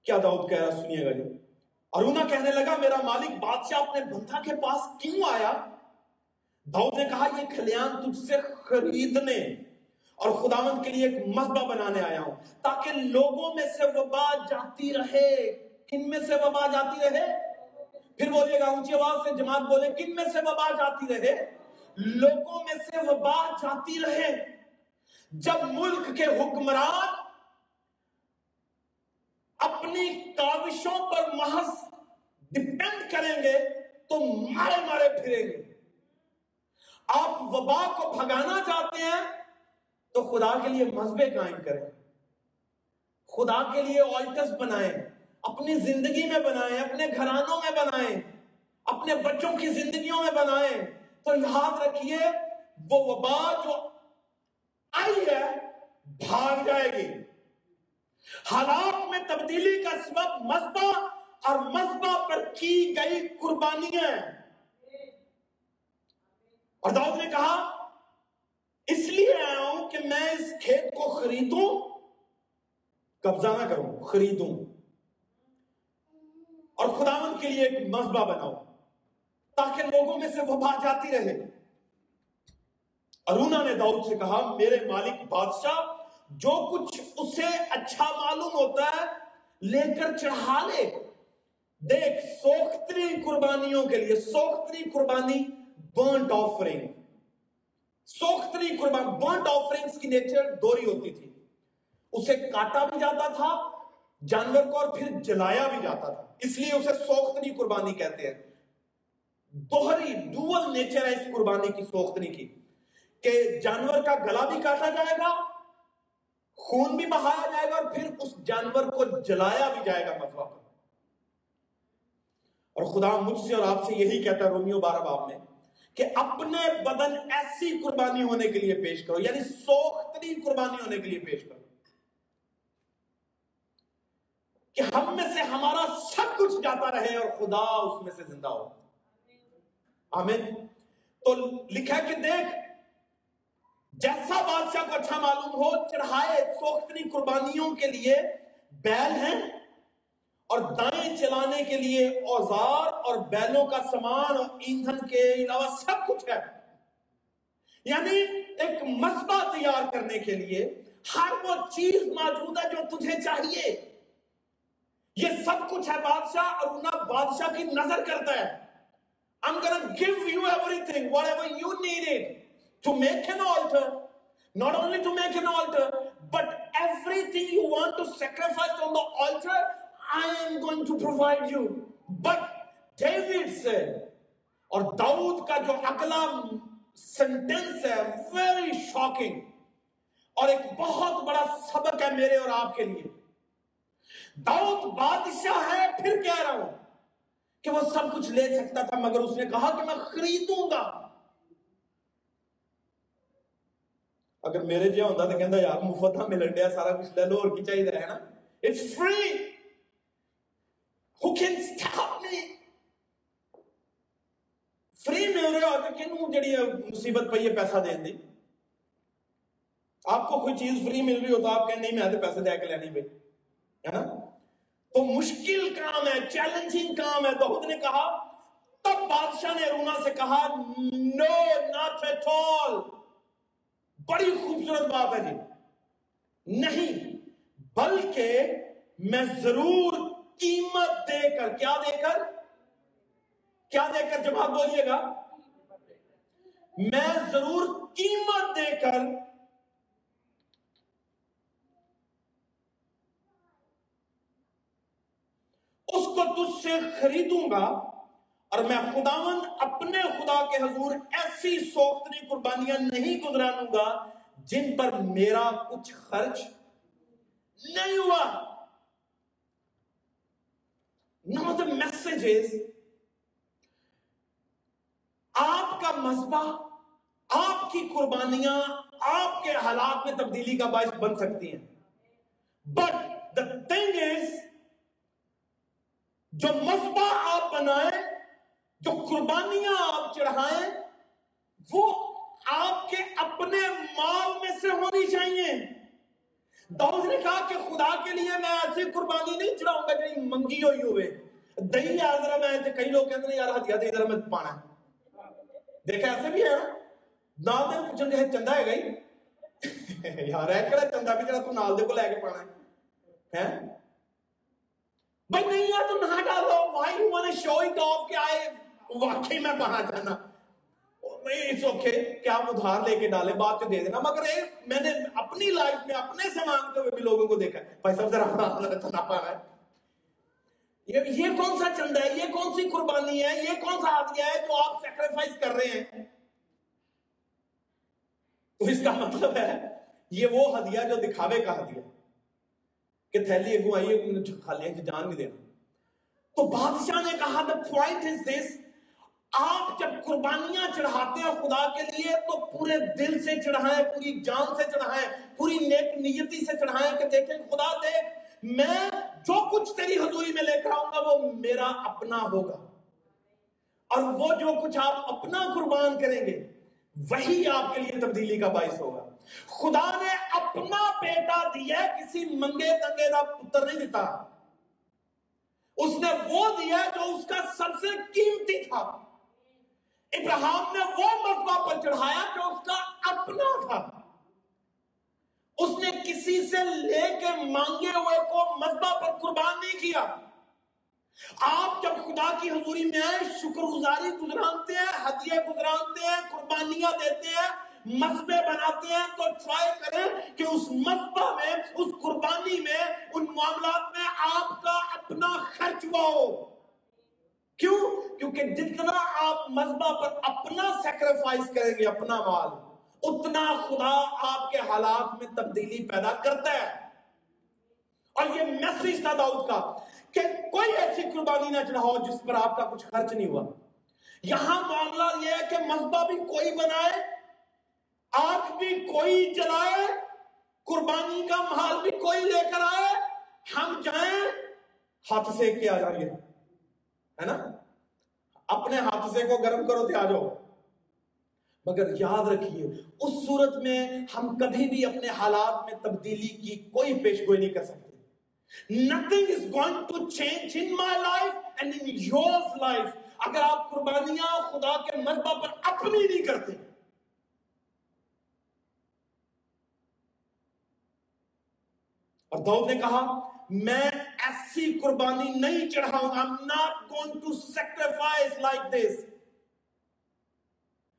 کیا داؤد کہہ رہا سنیے گا جی ارونا کہنے لگا، میرا مالک، بادشاہ اپنے بندہ کے پاس کیوں آیا؟ داؤد نے کہا، یہ کھلیان تجھ سے خریدنے اور خداوند کے لیے ایک مذبح بنانے آیا ہوں، تاکہ لوگوں میں سے وبا جاتی رہے۔ کن میں سے وبا جاتی رہے؟ پھر بولیے گا، اونچی آواز سے جماعت بولے، کن میں سے وبا جاتی رہے؟ لوگوں میں سے وبا جاتی رہے۔ جب ملک کے حکمران اپنی کاوشوں پر محض ڈپینڈ کریں گے، تو مارے مارے پھریں گے۔ آپ وبا کو بھگانا چاہتے ہیں، تو خدا کے لیے مذہبے قائم کریں۔ خدا کے لیے آلٹس بنائیں۔ اپنی زندگی میں بنائیں، اپنے گھرانوں میں بنائیں، اپنے بچوں کی زندگیوں میں بنائیں۔ تو یاد رکھیے، وہ وبا جو آئی ہے، بھاگ جائے گی۔ حالات میں تبدیلی کا سبب مذبح اور مذبح پر کی گئی قربانیاں اور داؤد نے کہا، اس لیے آیا ہوں کہ میں اس کھیت کو خریدوں، قبضہ نہ کروں، خریدوں۔ اور خداون کے لیے ایک مذبح بناؤں تاکہ لوگوں میں سے وہ بات جاتی رہے۔ ارونا نے داؤد سے کہا، میرے مالک بادشاہ، جو کچھ اسے اچھا معلوم ہوتا ہے، لے کر چڑھا لے۔ دیکھ سوختری قربانیوں کے لیے سوختری قربانی برنٹ آفرنگ سوختری قربان برنٹ آفرنگز کی نیچر دوری ہوتی تھی۔ اسے کاٹا بھی جاتا تھا جانور کو اور پھر جلایا بھی جاتا تھا۔ اس لیے اسے سوختری قربانی کہتے ہیں۔ دوہری ڈوول نیچر ہے اس قربانی کی سوختری کی۔ کہ جانور کا گلا بھی کاٹا جائے گا، خون بھی بہایا جائے گا اور پھر اس جانور کو جلایا بھی جائے گا مذہب پر۔ اور خدا مجھ سے اور آپ سے یہی کہتا ہے رومیو بارہ باب میں کہ اپنے بدن ایسی قربانی ہونے کے لیے پیش کرو یعنی سوختری قربانی ہونے کے لیے پیش کرو۔ کہ ہم میں سے ہمارا سب کچھ جاتا رہے اور خدا اس میں سے زندہ ہو۔ آمین۔ تو لکھا کہ دیکھ، جیسا بادشاہ کو اچھا معلوم ہو، چڑھائے سوختری قربانیوں کے لیے بیل ہیں اور دائیں چلانے کے لیے اوزار اور بیلوں کا سامان اور ایندھن کے علاوہ سب کچھ ہے۔ یعنی ایک مذبح تیار کرنے کے لیے ہر وہ چیز موجود ہے جو تجھے چاہیے۔ یہ سب کچھ ہے بادشاہ اور انہیں بادشاہ کی نظر کرتا ہے I'm gonna give you everything, whatever you needed to make an altar. Not only to make an altar, but everything you want to sacrifice on the altar, I am going to provide you. But David said, اور داؤد کا جو اگلا sentence ہے very shocking اور ایک بہت بڑا سبق ہے میرے اور آپ کے لیے داؤد بادشاہ ہے، پھر کہہ رہا ہوں کہ وہ سب کچھ لے سکتا تھا، مگر اس نے کہا کہ میں خریدوں گا۔ اگر میرے جہاں ہوتا تو کہندا، یار مفت ہاں ملن ڈیا، سارا کچھ لے لو، اور کی چاہیے، ہے نا؟ It's free who can stop me? Free مل رہا ہو تو کنوں جڑی مصیبت پئی ہے پیسہ دین دی؟ آپ کو کوئی چیز فری مل رہی ہو تو آپ کہیں نہیں، میں تو پیسے دے کے لینی بھائی، ہے نا؟ تو مشکل کام ہے چیلنجنگ کام ہے۔ دہد نے کہا، تب بادشاہ نے رونا سے کہا نو ناٹ ایٹ آل بڑی خوبصورت بات ہے جی۔ نہیں، بلکہ میں ضرور قیمت دے کر، کیا دے کر؟ کیا دے کر؟ جب آپ بولیے گا۔ میں ضرور قیمت دے کر اس کو تجھ سے خریدوں گا اور میں خداون اپنے خدا کے حضور ایسی سوختری قربانیاں نہیں گزرانوں گا جن پر میرا کچھ خرچ نہیں ہوا۔ نو دا میسجز آپ کا مذبح، آپ کی قربانیاں آپ کے حالات میں تبدیلی کا باعث بن سکتی ہیں۔ بٹ دا تھنگ از جو مذبح آپ بنائیں، جو قربانیاں آپ چڑھائیں، وہ آپ کے اپنے مال میں سے ہونی چاہیے۔ داؤد نے کہا کہ خدا کے لیے میں ایسی قربانی نہیں چڑھاؤں گا جو منگی ہوئی ہوئے۔ دہی آ ذرا میں کئی لوگ کہتے ہیں، یار ہتھیا دے ذرا میں پانا دیکھا، ایسے بھی ہے۔ نال دے پوچھن ہے گئی۔ چندہ ہے۔ بھائی نہیں ہے تو نہ ڈالو۔ Why you want to show it off کہ آئے؟ واقعی میں کہاں جانا۔ it's okay کہ آپ ادھار لے کے ڈالیں بات میں دے دینا۔ مگر اے، میں نے اپنی لائف میں اپنے سمان کے ہوئے بھی لوگوں کو دیکھا ہے۔ بھائی صاحب ذرا چنا پا رہا ہے۔ یہ کون سا چند ہے؟ یہ کون سی قربانی ہے؟ یہ کون سا ہاتھیہ ہے جو آپ سیکریفائز کر رہے ہیں؟ تو اس کا مطلب ہے، یہ وہ ہدیہ جو دکھاوے کا ہدیہ ہے۔ کہ تھیلی اگو آئی ہے نے کھا لیا کہ جان نہیں دینا۔ تو بادشاہ نے کہا، the point is this آپ جب قربانیاں چڑھاتے ہیں خدا کے لیے، تو پورے دل سے چڑھائیں، پوری جان سے چڑھائیں، پوری نیک نیتی سے چڑھائیں کہ دیکھیں خدا دے، میں جو کچھ تیری حضوری میں لے کر آؤں گا، وہ میرا اپنا ہوگا۔ اور وہ جو کچھ آپ اپنا قربان کریں گے وہی آپ کے لیے تبدیلی کا باعث ہوگا۔ خدا نے اپنا بیٹا دیا کسی منگے تنگے کا پتر نہیں دیتا۔ اس نے وہ دیا جو اس کا سب سے قیمتی تھا۔ ابراہم نے وہ مذبح پر چڑھایا جو اس کا اپنا تھا۔ اس نے کسی سے لے کے مانگے ہوئے کو مذبح پر قربان نہیں کیا۔ آپ جب خدا کی حضوری میں آئے شکر گزاری گزرانتے ہیں ہدیے گزرانتے ہیں، قربانیاں دیتے ہیں مذبے بناتے ہیں، تو ٹرائی کریں کہ اس مذبہ میں، اس قربانی میں، ان معاملات میں آپ کا اپنا خرچ ہوا ہو۔ کیوں؟ کیونکہ جتنا آپ مذبح پر اپنا سیکریفائز کریں گے، اپنا مال، اتنا خدا آپ کے حالات میں تبدیلی پیدا کرتا ہے۔ اور یہ میسج تھا داؤد کا۔ کہ کوئی ایسی قربانی نہ چڑھاؤ جس پر آپ کا کچھ خرچ نہیں ہوا۔ یہاں معاملہ یہ ہے کہ مذبح بھی کوئی بنائے، آگ بھی کوئی جلائے، قربانی کا محال بھی کوئی لے کر آئے، ہم جائیں، ہاتھ سے کے آ جائیے ہے نا؟ اپنے ہاتھ سے کو گرم کرو تو آ جاؤ۔ مگر یاد رکھیے، اس صورت میں ہم کبھی بھی اپنے حالات میں تبدیلی کی کوئی پیش گوئی نہیں کر سکتے۔ Nothing is going to change in my life and in your life اگر آپ قربانیاں خدا کے مذبح پر اپنی نہیں کرتے، اور دعوت نے کہا، میں ایسی قربانی نہیں چڑھاؤں گا not going to sacrifice like this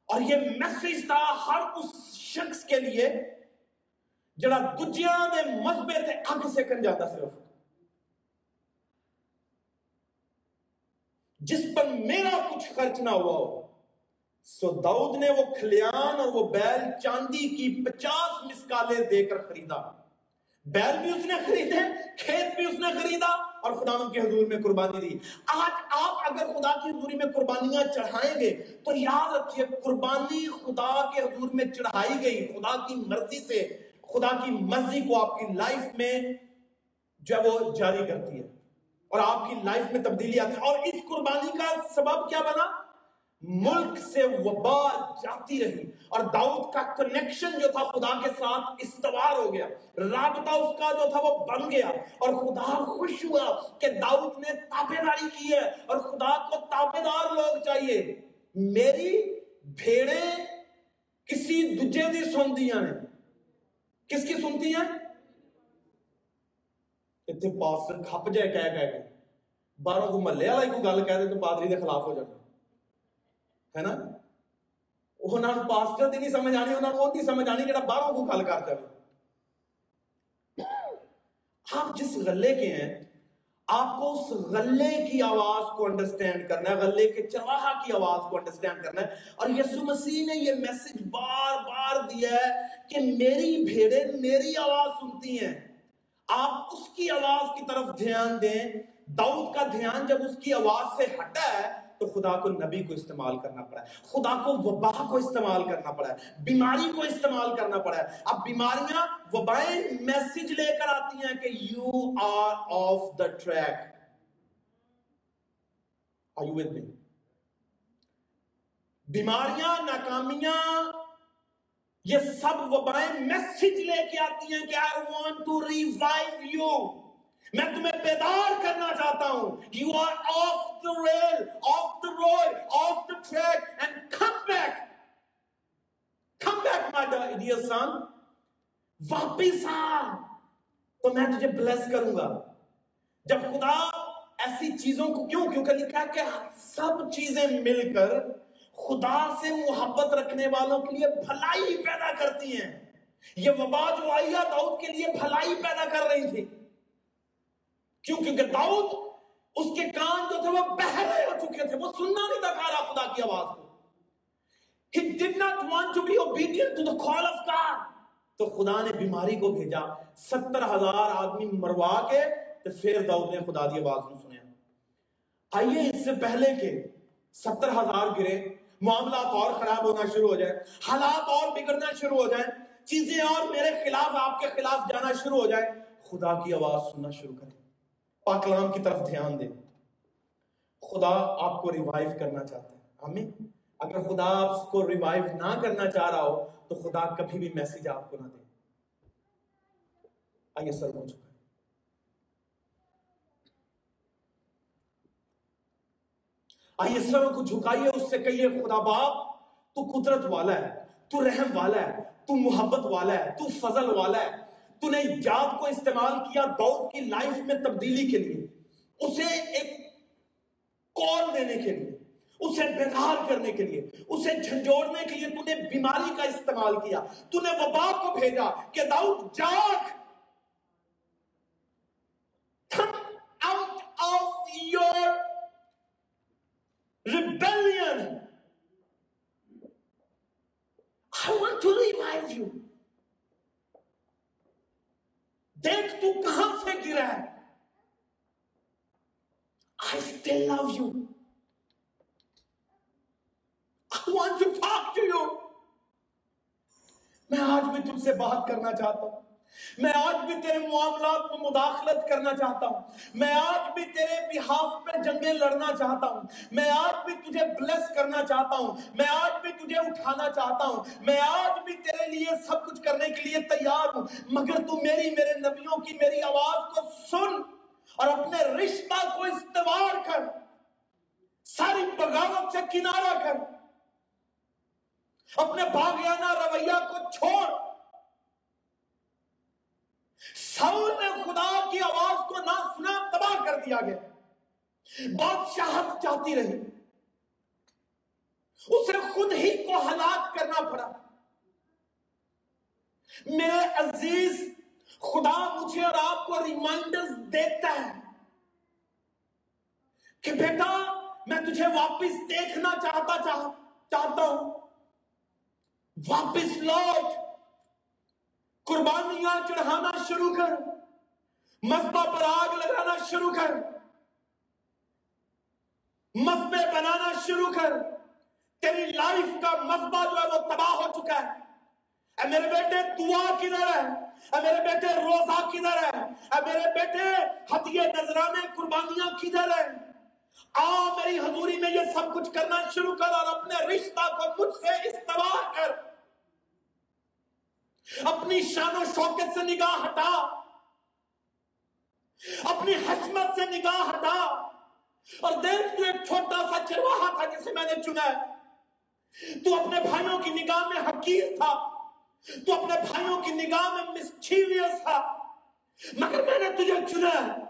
اور یہ میسج تھا ہر اس شخص کے لیے جڑا دجیاں دے مذہبے تے اگ سیکن جاتا صرف جس پر میرا کچھ خرچ نہ ہوا ہو سو داؤد نے وہ کھلیان اور وہ بیل چاندی کی پچاس مسکالے دے کر خریدا بیل بھی اس نے خریدے کھیت بھی اس نے خریدا اور خدا کے حضور میں قربانی دی آج آپ اگر خدا کی حضوری میں قربانیاں چڑھائیں گے تو یاد رکھیے قربانی خدا کے حضور میں چڑھائی گئی خدا کی مرضی سے خدا کی مرضی کو آپ کی لائف میں جو ہے وہ جاری کرتی ہے اور آپ کی لائف میں تبدیلی آتی ہے اور اس قربانی کا سبب کیا بنا؟ ملک سے وبا جاتی رہی اور داؤد کا کنیکشن جو تھا خدا کے ساتھ استوار ہو گیا۔ رابطہ اس کا جو تھا وہ بن گیا اور خدا خوش ہوا کہ داؤد نے تابے داری کی ہے اور خدا کو تابے دار لوگ چاہیے۔ میری بھیڑے کسی دجے دی سوندیاں نے کس کی سنتی ہیں؟ اتنے پاسٹر کھپ جائے، کہہ کہہ کے۔ باہروں کو محلے والا کوئی گل کہہ دے تو پادری دے خلاف ہو جانا۔ ہے نا؟ ਉਹਨਾਂ ਨੂੰ ਪਾਸਟਰ ਦੀ ਨਹੀਂ ਸਮਝ ਆਣੀ ਉਹਨਾਂ ਨੂੰ ਉਹਦੀ ਸਮਝ ਆਣੀ ਜਿਹੜਾ ਬਾਹਰੋਂ ਕੋ ਗੱਲ ਕਰਦਾ ਹੈ ਆਪ ਜਿਸ ਗੱਲੇ ਕੇ ਹੈ آپ کو اس غلے کی آواز کو انڈرسٹینڈ کرنا ہے، غلے کے چراہا کی آواز کو انڈرسٹینڈ کرنا ہے۔ اور یسو مسیح نے یہ میسج بار بار دیا ہے کہ میری بھیڑے میری آواز سنتی ہیں۔ آپ اس کی آواز کی طرف دھیان دیں۔ دعوت کا دھیان جب اس کی آواز سے ہٹا ہے تو خدا کو نبی کو استعمال کرنا پڑا ہے۔ خدا کو وبا کو استعمال کرنا پڑا ہے۔ بیماری کو استعمال کرنا پڑا ہے۔ اب بیماریاں وبائیں میسج لے کر آتی ہیں کہ you are off the track are you with me بیماریاں، ناکامیاں، یہ سب وبائیں میسج لے کے آتی ہیں کہ I want to revive you میں تمہیں بیدار کرنا چاہتا ہوں. You are off the rail off the road off the track and come back come back my dear son واپس آ. تو میں تجھے بلیس کروں گا. جب خدا ایسی چیزوں کو کیوں؟ کیونکہ لکھا ہے کہ سب چیزیں مل کر خدا سے محبت رکھنے والوں کے لیے بھلائی پیدا کرتی ہیں. یہ وبا جو آئی داؤد کے لیے بھلائی پیدا کر رہی تھی. کیوں کیونکہ داؤد اس کے کان جو تھے وہ بہرے ہو چکے تھے، وہ سننا نہیں تھا رہا خدا کی آواز کو۔ He did not want to be obedient to the call of God تو خدا نے بیماری کو بھیجا، ستر ہزار آدمی مروا کے تو پھر داؤد نے خدا دی آواز کو سنیا آئیے اس سے پہلے کہ ستر ہزار گرے، معاملات اور خراب ہونا شروع ہو جائے، حالات اور بگڑنا شروع ہو جائیں چیزیں اور میرے خلاف، آپ کے خلاف جانا شروع ہو جائے، خدا کی آواز سننا شروع کریں پاکلام کی طرف دھیان دیں۔ خدا آپ کو ریوائیو کرنا چاہتا ہے۔ ہمیں اگر خدا آپ کو ریوائیو نہ کرنا چاہ رہا ہو، تو خدا کبھی بھی میسج آپ کو نہ دے۔ آئیے سر ہو چکا آئیے سر کو جھکائیے، اس سے کہیے، خدا باپ، تو قدرت والا ہے، تو رحم والا ہے، تو محبت والا ہے، تو فضل والا ہے تو نے ایجاد کو استعمال کیا دعوت کی لائف میں تبدیلی کے لیے، اسے ایک کال دینے کے لیے، اسے بیدار کرنے کے لیے، اسے جھنجوڑنے کے لیے تو نے بیماری کا استعمال کیا، تو نے وبا کو بھیجا کہ داؤد جاگ، come out of your rebellion. I want to revive you دیکھ تو کہاں سے گرا ہے۔ I still love you I want to talk to you میں آج بھی تم سے بات کرنا چاہتا ہوں۔ میں آج بھی تیرے معاملات میں مداخلت کرنا چاہتا ہوں۔ میں آج بھی تیرے بحاف پہ جنگیں لڑنا چاہتا ہوں۔ میں آج بھی تجھے بلیس کرنا چاہتا ہوں۔ میں آج بھی تجھے اٹھانا چاہتا ہوں۔ میں آج بھی تیرے لیے سب کچھ کرنے کے لیے تیار ہوں۔ مگر تو میری میرے نبیوں کی میری آواز کو سن اور اپنے رشتہ کو استوار کر۔ ساری بغاوت سے کنارہ کر۔ اپنے باغیانہ رویہ کو چھوڑ۔ سول نے خدا کی آواز کو نہ سنا، تباہ کر دیا گیا۔ بادشاہت چاہتی رہی۔ اسے خود ہی کو ہلاک کرنا پڑا۔ میرے عزیز، خدا مجھے اور آپ کو ریمائنڈر دیتا ہے کہ بیٹا، میں تجھے واپس دیکھنا چاہتا چاہتا ہوں۔ واپس لوٹ۔ قربانیاں چڑھانا شروع کر مذبح پر آگ لگانا شروع کر مذبے بنانا شروع کر۔ تیری لائف کا مذبح جو ہے وہ تباہ ہو چکا ہے۔ اے میرے بیٹے، دعا کدھر ہے۔ اے میرے بیٹے، روزہ کدھر ہے۔ اے میرے بیٹے، ہتھیے نظرانے، قربانیاں کدھر ہے آ میری حضوری میں یہ سب کچھ کرنا شروع کر اور اپنے رشتہ کو مجھ سے استوار کر۔ اپنی شان و شوکت سے نگاہ ہٹا۔ اپنی حسمت سے نگاہ ہٹا۔ اور دیکھ تو ایک چھوٹا سا چرواہا تھا جسے میں نے چنا ہے۔ تو اپنے بھائیوں کی نگاہ میں حقیر تھا۔ تو اپنے بھائیوں کی نگاہ میں مسچیویس تھا۔ مگر میں نے تجھے چنا ہے۔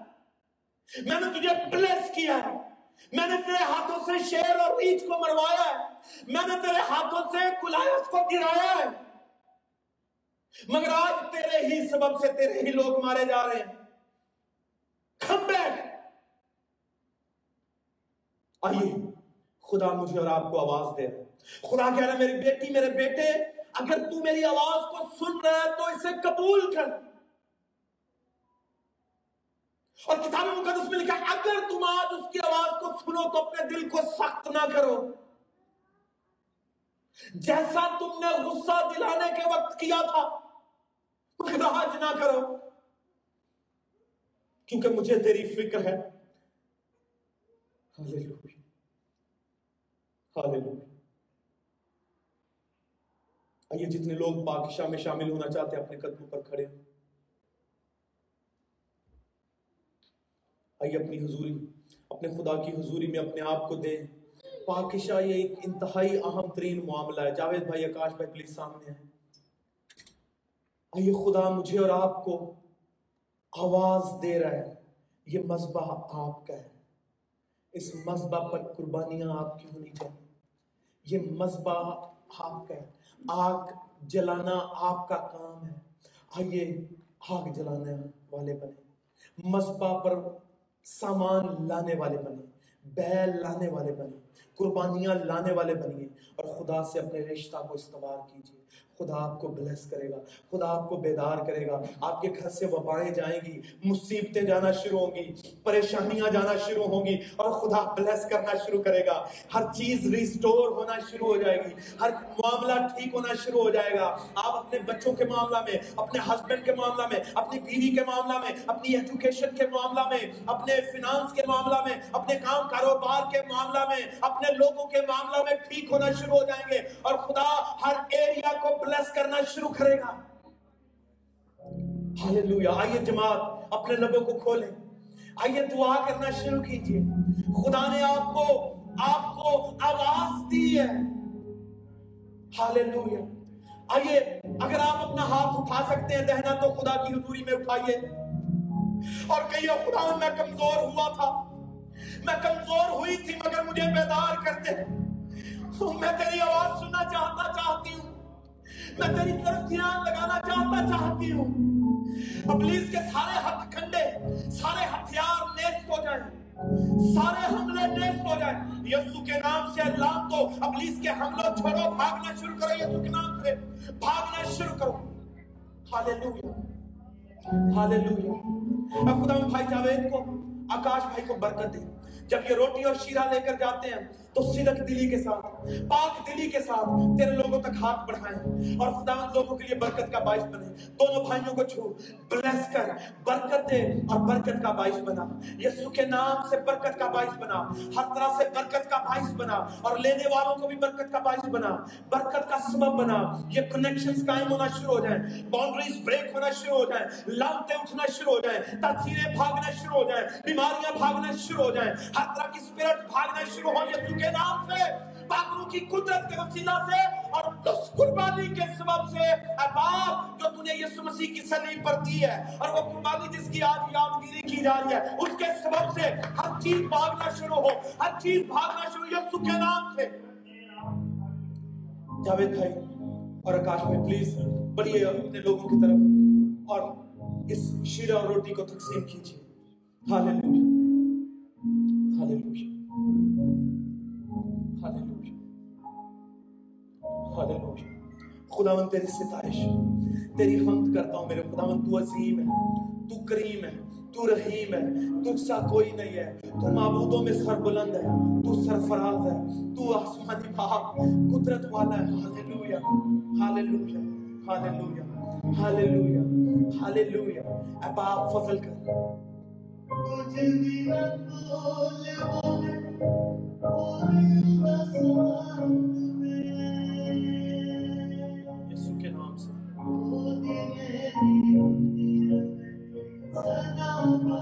میں نے تجھے بلیس کیا ہے۔ میں نے تیرے ہاتھوں سے شیر اور ریچ کو مروایا ہے۔ میں نے تیرے ہاتھوں سے کلائس کو گرایا ہے۔ مگر آج تیرے ہی سبب سے تیرے ہی لوگ مارے جا رہے ہیں۔ کم بیک آئیے، خدا مجھے اور آپ کو آواز دے۔ خدا کہہ رہا ہے، میری بیٹی، میرے بیٹے، اگر تو میری آواز کو سن رہا ہے تو اسے قبول کر۔ اور کتاب مقدس میں لکھا اگر تم آج اس کی آواز کو سنو تو اپنے دل کو سخت نہ کرو۔ جیسا تم نے غصہ دلانے کے وقت کیا تھا راج نہ کرو۔ کیونکہ مجھے تیری فکر ہے۔ آئیے جتنے لوگ پاکشاہ میں شامل ہونا چاہتے ہیں، اپنے قدموں پر کھڑے آئیے اپنی حضوری، اپنے خدا کی حضوری میں اپنے آپ کو دیں۔ پاکشاہ یہ ایک انتہائی اہم ترین معاملہ ہے۔ جاوید بھائی، آکاش بھائی، پلیز سامنے ہیں آئیے خدا مجھے اور آپ کو آواز دے رہا ہے۔ یہ مذبح آپ کا ہے۔ اس مذبح پر قربانیاں آپ کی ہونی چاہیے۔ یہ مذبح آپ کا ہے۔ آگ جلانا آپ کا کام ہے۔ آئیے آگ جلانے والے بنے۔ مذبح پر سامان لانے والے بنے۔ بیل لانے والے بنے۔ قربانیاں لانے والے بنیے اور خدا سے اپنے رشتہ کو استوار کیجیے۔ خدا آپ کو بلیس کرے گا، خدا آپ کو بیدار کرے گا۔ آپ کے گھر سے وبائیں جائیں گی، مصیبتیں جانا شروع ہوں گی، پریشانیاں جانا شروع ہوں گی اور خدا بلیس کرنا شروع کرے گا۔ ہر چیز ریسٹور ہونا شروع ہو جائے گی، ہر معاملہ ٹھیک ہونا شروع ہو جائے گا۔ آپ اپنے بچوں کے معاملہ میں، اپنے ہسبینڈ کے معاملہ میں، اپنی بیوی کے معاملہ میں، اپنی ایجوکیشن کے معاملہ میں، اپنے فنانس کے معاملہ میں، اپنے کام کاروبار کے معاملہ میں اپنے لوگوں کے معاملہ میں ٹھیک ہونا شروع ہو جائیں گے اور خدا ہر ایریا کو بلیس کرنا شروع کرے گا۔ ہاللویا آئیے جماعت اپنے لبوں کو کھولیں۔ آئیے دعا کرنا شروع کیجیے خدا نے آپ کو آپ کو آواز دی ہے۔ ہاللویا آئیے، اگر آپ اپنا ہاتھ اٹھا سکتے ہیں دہنا تو خدا کی حضوری میں اٹھائیے۔ اور کہیے، خدا میں کمزور ہوا تھا۔ میں کمزور ہوئی تھی مگر مجھے بیدار کرتے میں تیری آواز سننا چاہتا چاہتی ہوں۔ میں تیری طرف دھیان لگانا چاہتا چاہتی ہوں۔ ابلیس کے سارے ہتھ کھنڈے، سارے ہتھیار نیست ہو جائیں۔ سارے حملے نیست ہو جائیں۔ یسو کے نام سے اللہ تو ابلیس کے حملوں چھوڑو، بھاگنا شروع کرو یسو کے نام سے۔ بھاگنا شروع کرو۔ ہاللویا۔ ہاللویا۔ اب خدا بھائی جاوید کو، آکاش بھائی کو برکت دے۔ جب یہ روٹی اور شیرہ لے کر جاتے ہیں تو صدق دلی کے ساتھ، پاک دلی کے ساتھ تیرے لوگوں تک ہاتھ بڑھائیں اور خدا لوگوں کے لیے برکت کا باعث بنے۔ دونوں بھائیوں کو چھو۔ بلیس کر۔ برکت دے اور برکت کا باعث بنا۔ یسو کے نام سے برکت کا باعث بنا۔ ہر طرح سے برکت کا باعث بنا۔ اور لینے والوں کو بھی برکت کا باعث بنا۔ برکت کا سبب بنا۔ یہ کنیکشنز قائم ہونا شروع ہو جائیں۔ باؤنڈریز بریک ہونا شروع ہو جائیں۔ لانتے اٹھنا شروع ہو جائیں۔ تاثیریں بھاگنا شروع ہو جائیں۔ بیماریاں بھاگنا شروع ہو جائیں۔ ہر طرح کی سپیرٹ بھاگنا شروع ہو یسو کے نام سے پاکروں کی قدرت کے وسیلہ سے اور اس قربانی کے سبب سے اے باپ جو تو نے یسو مسیح کی صلیب پر دی ہے اور وہ قربانی جس کی آج یادگیری کی جا رہی ہے، اس کے سبب سے ہر چیز بھاگنا شروع ہو، ہر چیز بھاگنا شروع یسو کے نام سے۔ جاوید بھائی اور آکاش بھائی، پلیز بڑھئے اپنے لوگوں کی طرف اور اس شیرہ اور روٹی کو تقسیم کیجیے ہاللویا ہاللویا ہاللویا خداوند تیری ستائش تیری حمد کرتا ہوں میرے خداوند، تو عظیم ہے، تو کریم ہے، تو رحیم ہے۔ تجھ سا کوئی نہیں ہے۔ تو معبودوں میں سر بلند ہے، تو سرفراز ہے، تو آسمانی باپ قدرت والا ہے۔ Hallelujah hallelujah hallelujah hallelujah hallelujah. اے باپ، فضل کر۔ مجھے بھی مقبول ہوئے یسو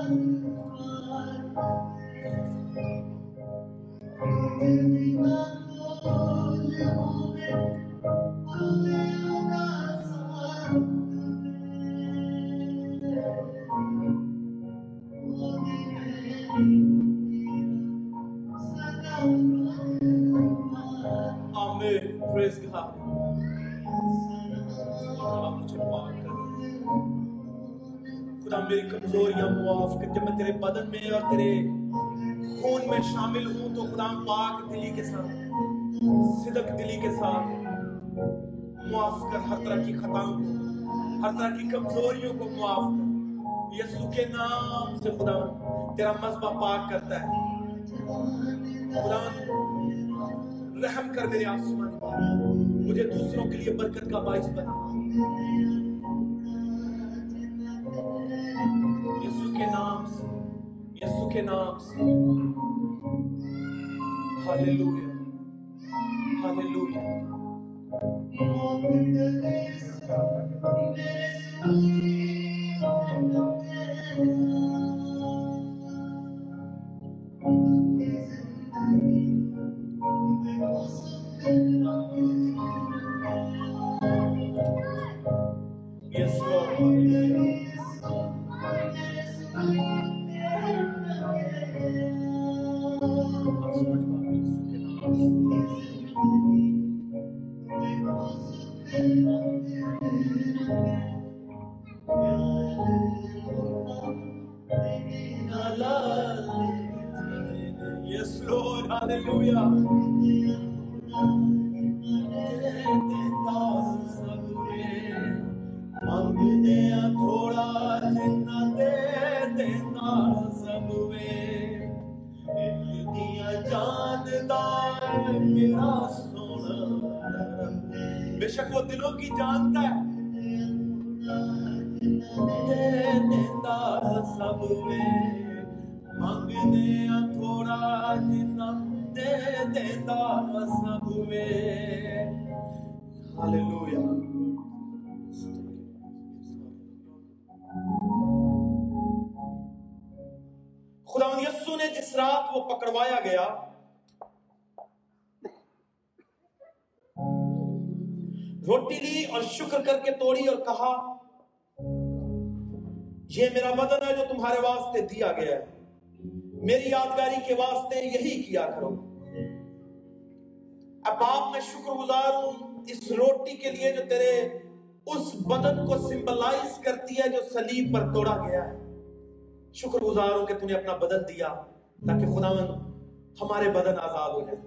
آمین میری کمزوریاں معاف کر جب میں تیرے بدن میں اور تیرے خون میں شامل ہوں تو خدا پاک دلی کے ساتھ، صدق دلی کے ساتھ معاف کر، ہر طرح کی خطاؤں کو ہر طرح کی کمزوریوں کو معاف کر۔ یسو کے نام سے خدا، تیرا مذبح پاک کرتا ہے۔ خدا، رحم کر میرے آسمان مجھے دوسروں کے لیے برکت کا باعث بنا۔ نام سے یسو کے نام سے ہاللویا ہاللویا جس رات وہ پکڑوایا گیا، روٹی لی اور شکر کر کے توڑی اور کہا، یہ میرا بدن ہے جو تمہارے واسطے دیا گیا ہے۔ میری یادگاری کے واسطے یہی کیا کرو۔ اب باپ میں شکر گزار ہوں اس روٹی کے لیے جو تیرے اس بدن کو سمبلائز کرتی ہے جو سلیب پر توڑا گیا ہے۔ شکر گزار ہوں کہ تھی نے اپنا بدن دیا۔ تاکہ خدا ہمارے بدن آزاد ہو جائے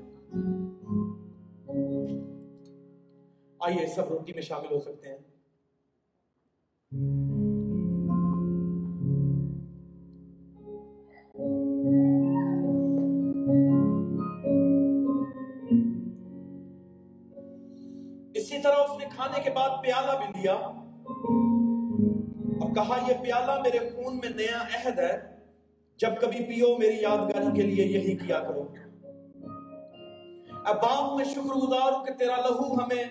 آئیے سب روٹی میں شامل ہو سکتے ہیں اسی طرح اس نے کھانے کے بعد پیالہ بھی لیا اور کہا یہ پیالہ میرے خون میں نیا عہد ہے جب کبھی پیو میری یادگاری کے لیے یہی کیا کرو۔ اب باپ، میں شکر گزار ہوں کہ تیرا لہو ہمیں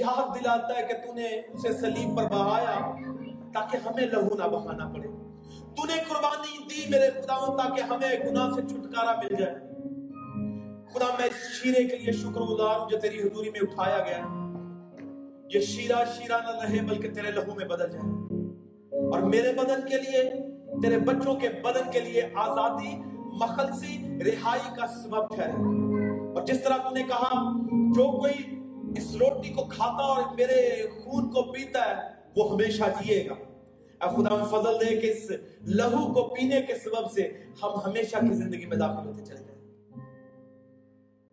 یاد دلاتا ہے کہ تُو نے اسے سلیب پر بہایا تاکہ ہمیں لہو نہ بہانا پڑے۔ تُو نے قربانی دی میرے خدا ہوں تاکہ ہمیں گناہ سے چھٹکارہ مل جائے۔ خدا، میں اس شیرے کے لیے شکر گزار ہوں جو تیری حضوری میں اٹھایا گیا۔ یہ شیرہ شیرہ نہ رہے بلکہ تیرے لہو میں بدل جائے۔ اور میرے بدن کے لیے تیرے بچوں کے بدن کے لیے آزادی، مخلصی، رہائی کا سبب ٹھہرے اور جس طرح تو نے کہا، جو کوئی اس روٹی کو کھاتا اور میرے خون کو پیتا ہے، وہ ہمیشہ جیے گا۔ اے خدا، ہم فضل دے کہ اس لہو کو پینے کے سبب سے ہم ہمیشہ کی زندگی میں داخل ہوتے چلے جائیں۔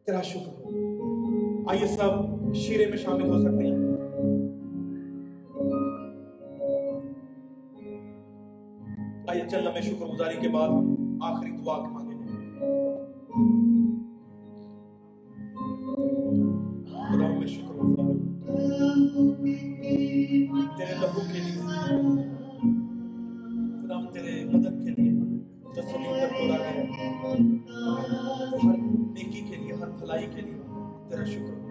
تیرا شکر آئیے سب شیرے میں شامل ہو سکتے ہیں۔ آئیے چل میں شکر گزاری کے بعد آخری دعا کے مانگے خدا میں شکر گزار تیرے لہو کے لیے، خدا تیرے مدد کے لیے، تسلیم کر تو رکھے ہر نیکی کے لیے، ہر بھلائی کے لیے تیرا شکر۔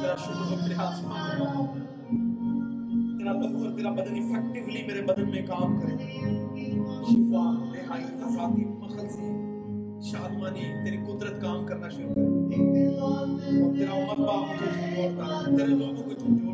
تیرا شکر اپنے ہاتھ مانگ رہا ہوں ظہور تیرا بدن افیکٹولی میرے بدن میں کام کرے۔ شفا، رہائی آزادی مخل سے شادمانی، تیری قدرت کام کرنا شروع کرے۔ اور تیرا مربع مجھے جوڑتا تیرے لوگوں کو جوڑتا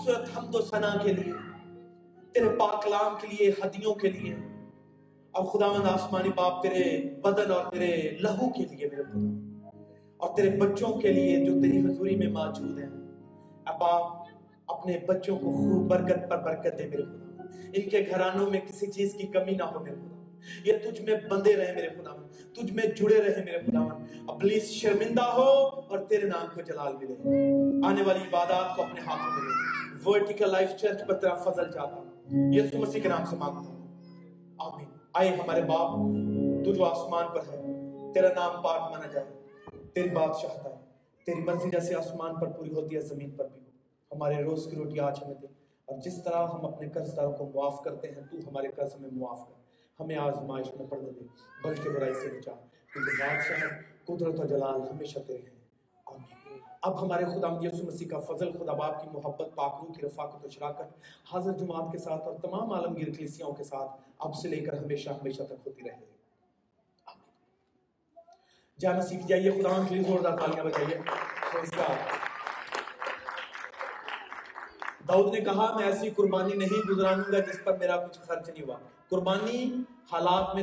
خوبصورت حمد و ثنا کے لیے، تیرے پاکلام کے لیے، ہدیوں کے لیے۔ اور خدا مند آسمانی باپ تیرے بدن اور تیرے لہو کے لیے میرے خدا اور تیرے بچوں کے لیے جو تیری حضوری میں موجود ہیں۔ اب آپ اپنے بچوں کو خوب برکت پر برکت دے میرے خدا۔ ان کے گھرانوں میں کسی چیز کی کمی نہ ہو میرے خدا۔ یہ تجھ میں بندے رہے میرے خدا۔ خداون تجھ میں جڑے رہے میرے خداون اور پلیز شرمندہ ہو اور تیرے نام کو جلال ملے آنے والی عبادات کو اپنے ہاتھوں میں لے۔ ورٹیکل لائف چرچ پر تیرا فضل چاہتا ہوں۔ یسو مسیح کے نام سے مانگتا ہوں۔ آمین۔ آئے ہمارے باپ، تو جو آسمان پر ہے، تیرا نام پاک مانا جائے۔ تیری بادشاہت ہے۔ تیری مرضی جیسے آسمان پر پوری ہوتی ہے، زمین پر بھی ہو۔ ہمارے روز کی روٹی آج ہمیں دے۔ اور جس طرح ہم اپنے قرض داروں کو معاف کرتے ہیں، تو ہمارے قرض ہمیں معاف کر۔ ہمیں آزمائش میں پڑنے دے۔ بلکہ برائی سے بچا۔ کیونکہ بادشاہ قدرت و جلال ہمیشہ تیرے ہیں۔ آمین۔ اب ہمارے خدا یسوع مسیح کا فضل، خدا باپ کی محبت، پاک روح کی رفاقت و شراکت حاضر جماعت کے ساتھ اور تمام عالمگیر کلیسیاں کے ساتھ اب سے لے کر ہمیشہ ہمیشہ تک ہوتی رہے۔ جانا سیکھ جائیے خدا کے لیے زوردار تالیاں بجائیے۔ داؤد نے کہا، میں ایسی قربانی نہیں گزرانوں گا جس پر میرا کچھ خرچ نہیں ہوا۔ قربانی حالات میں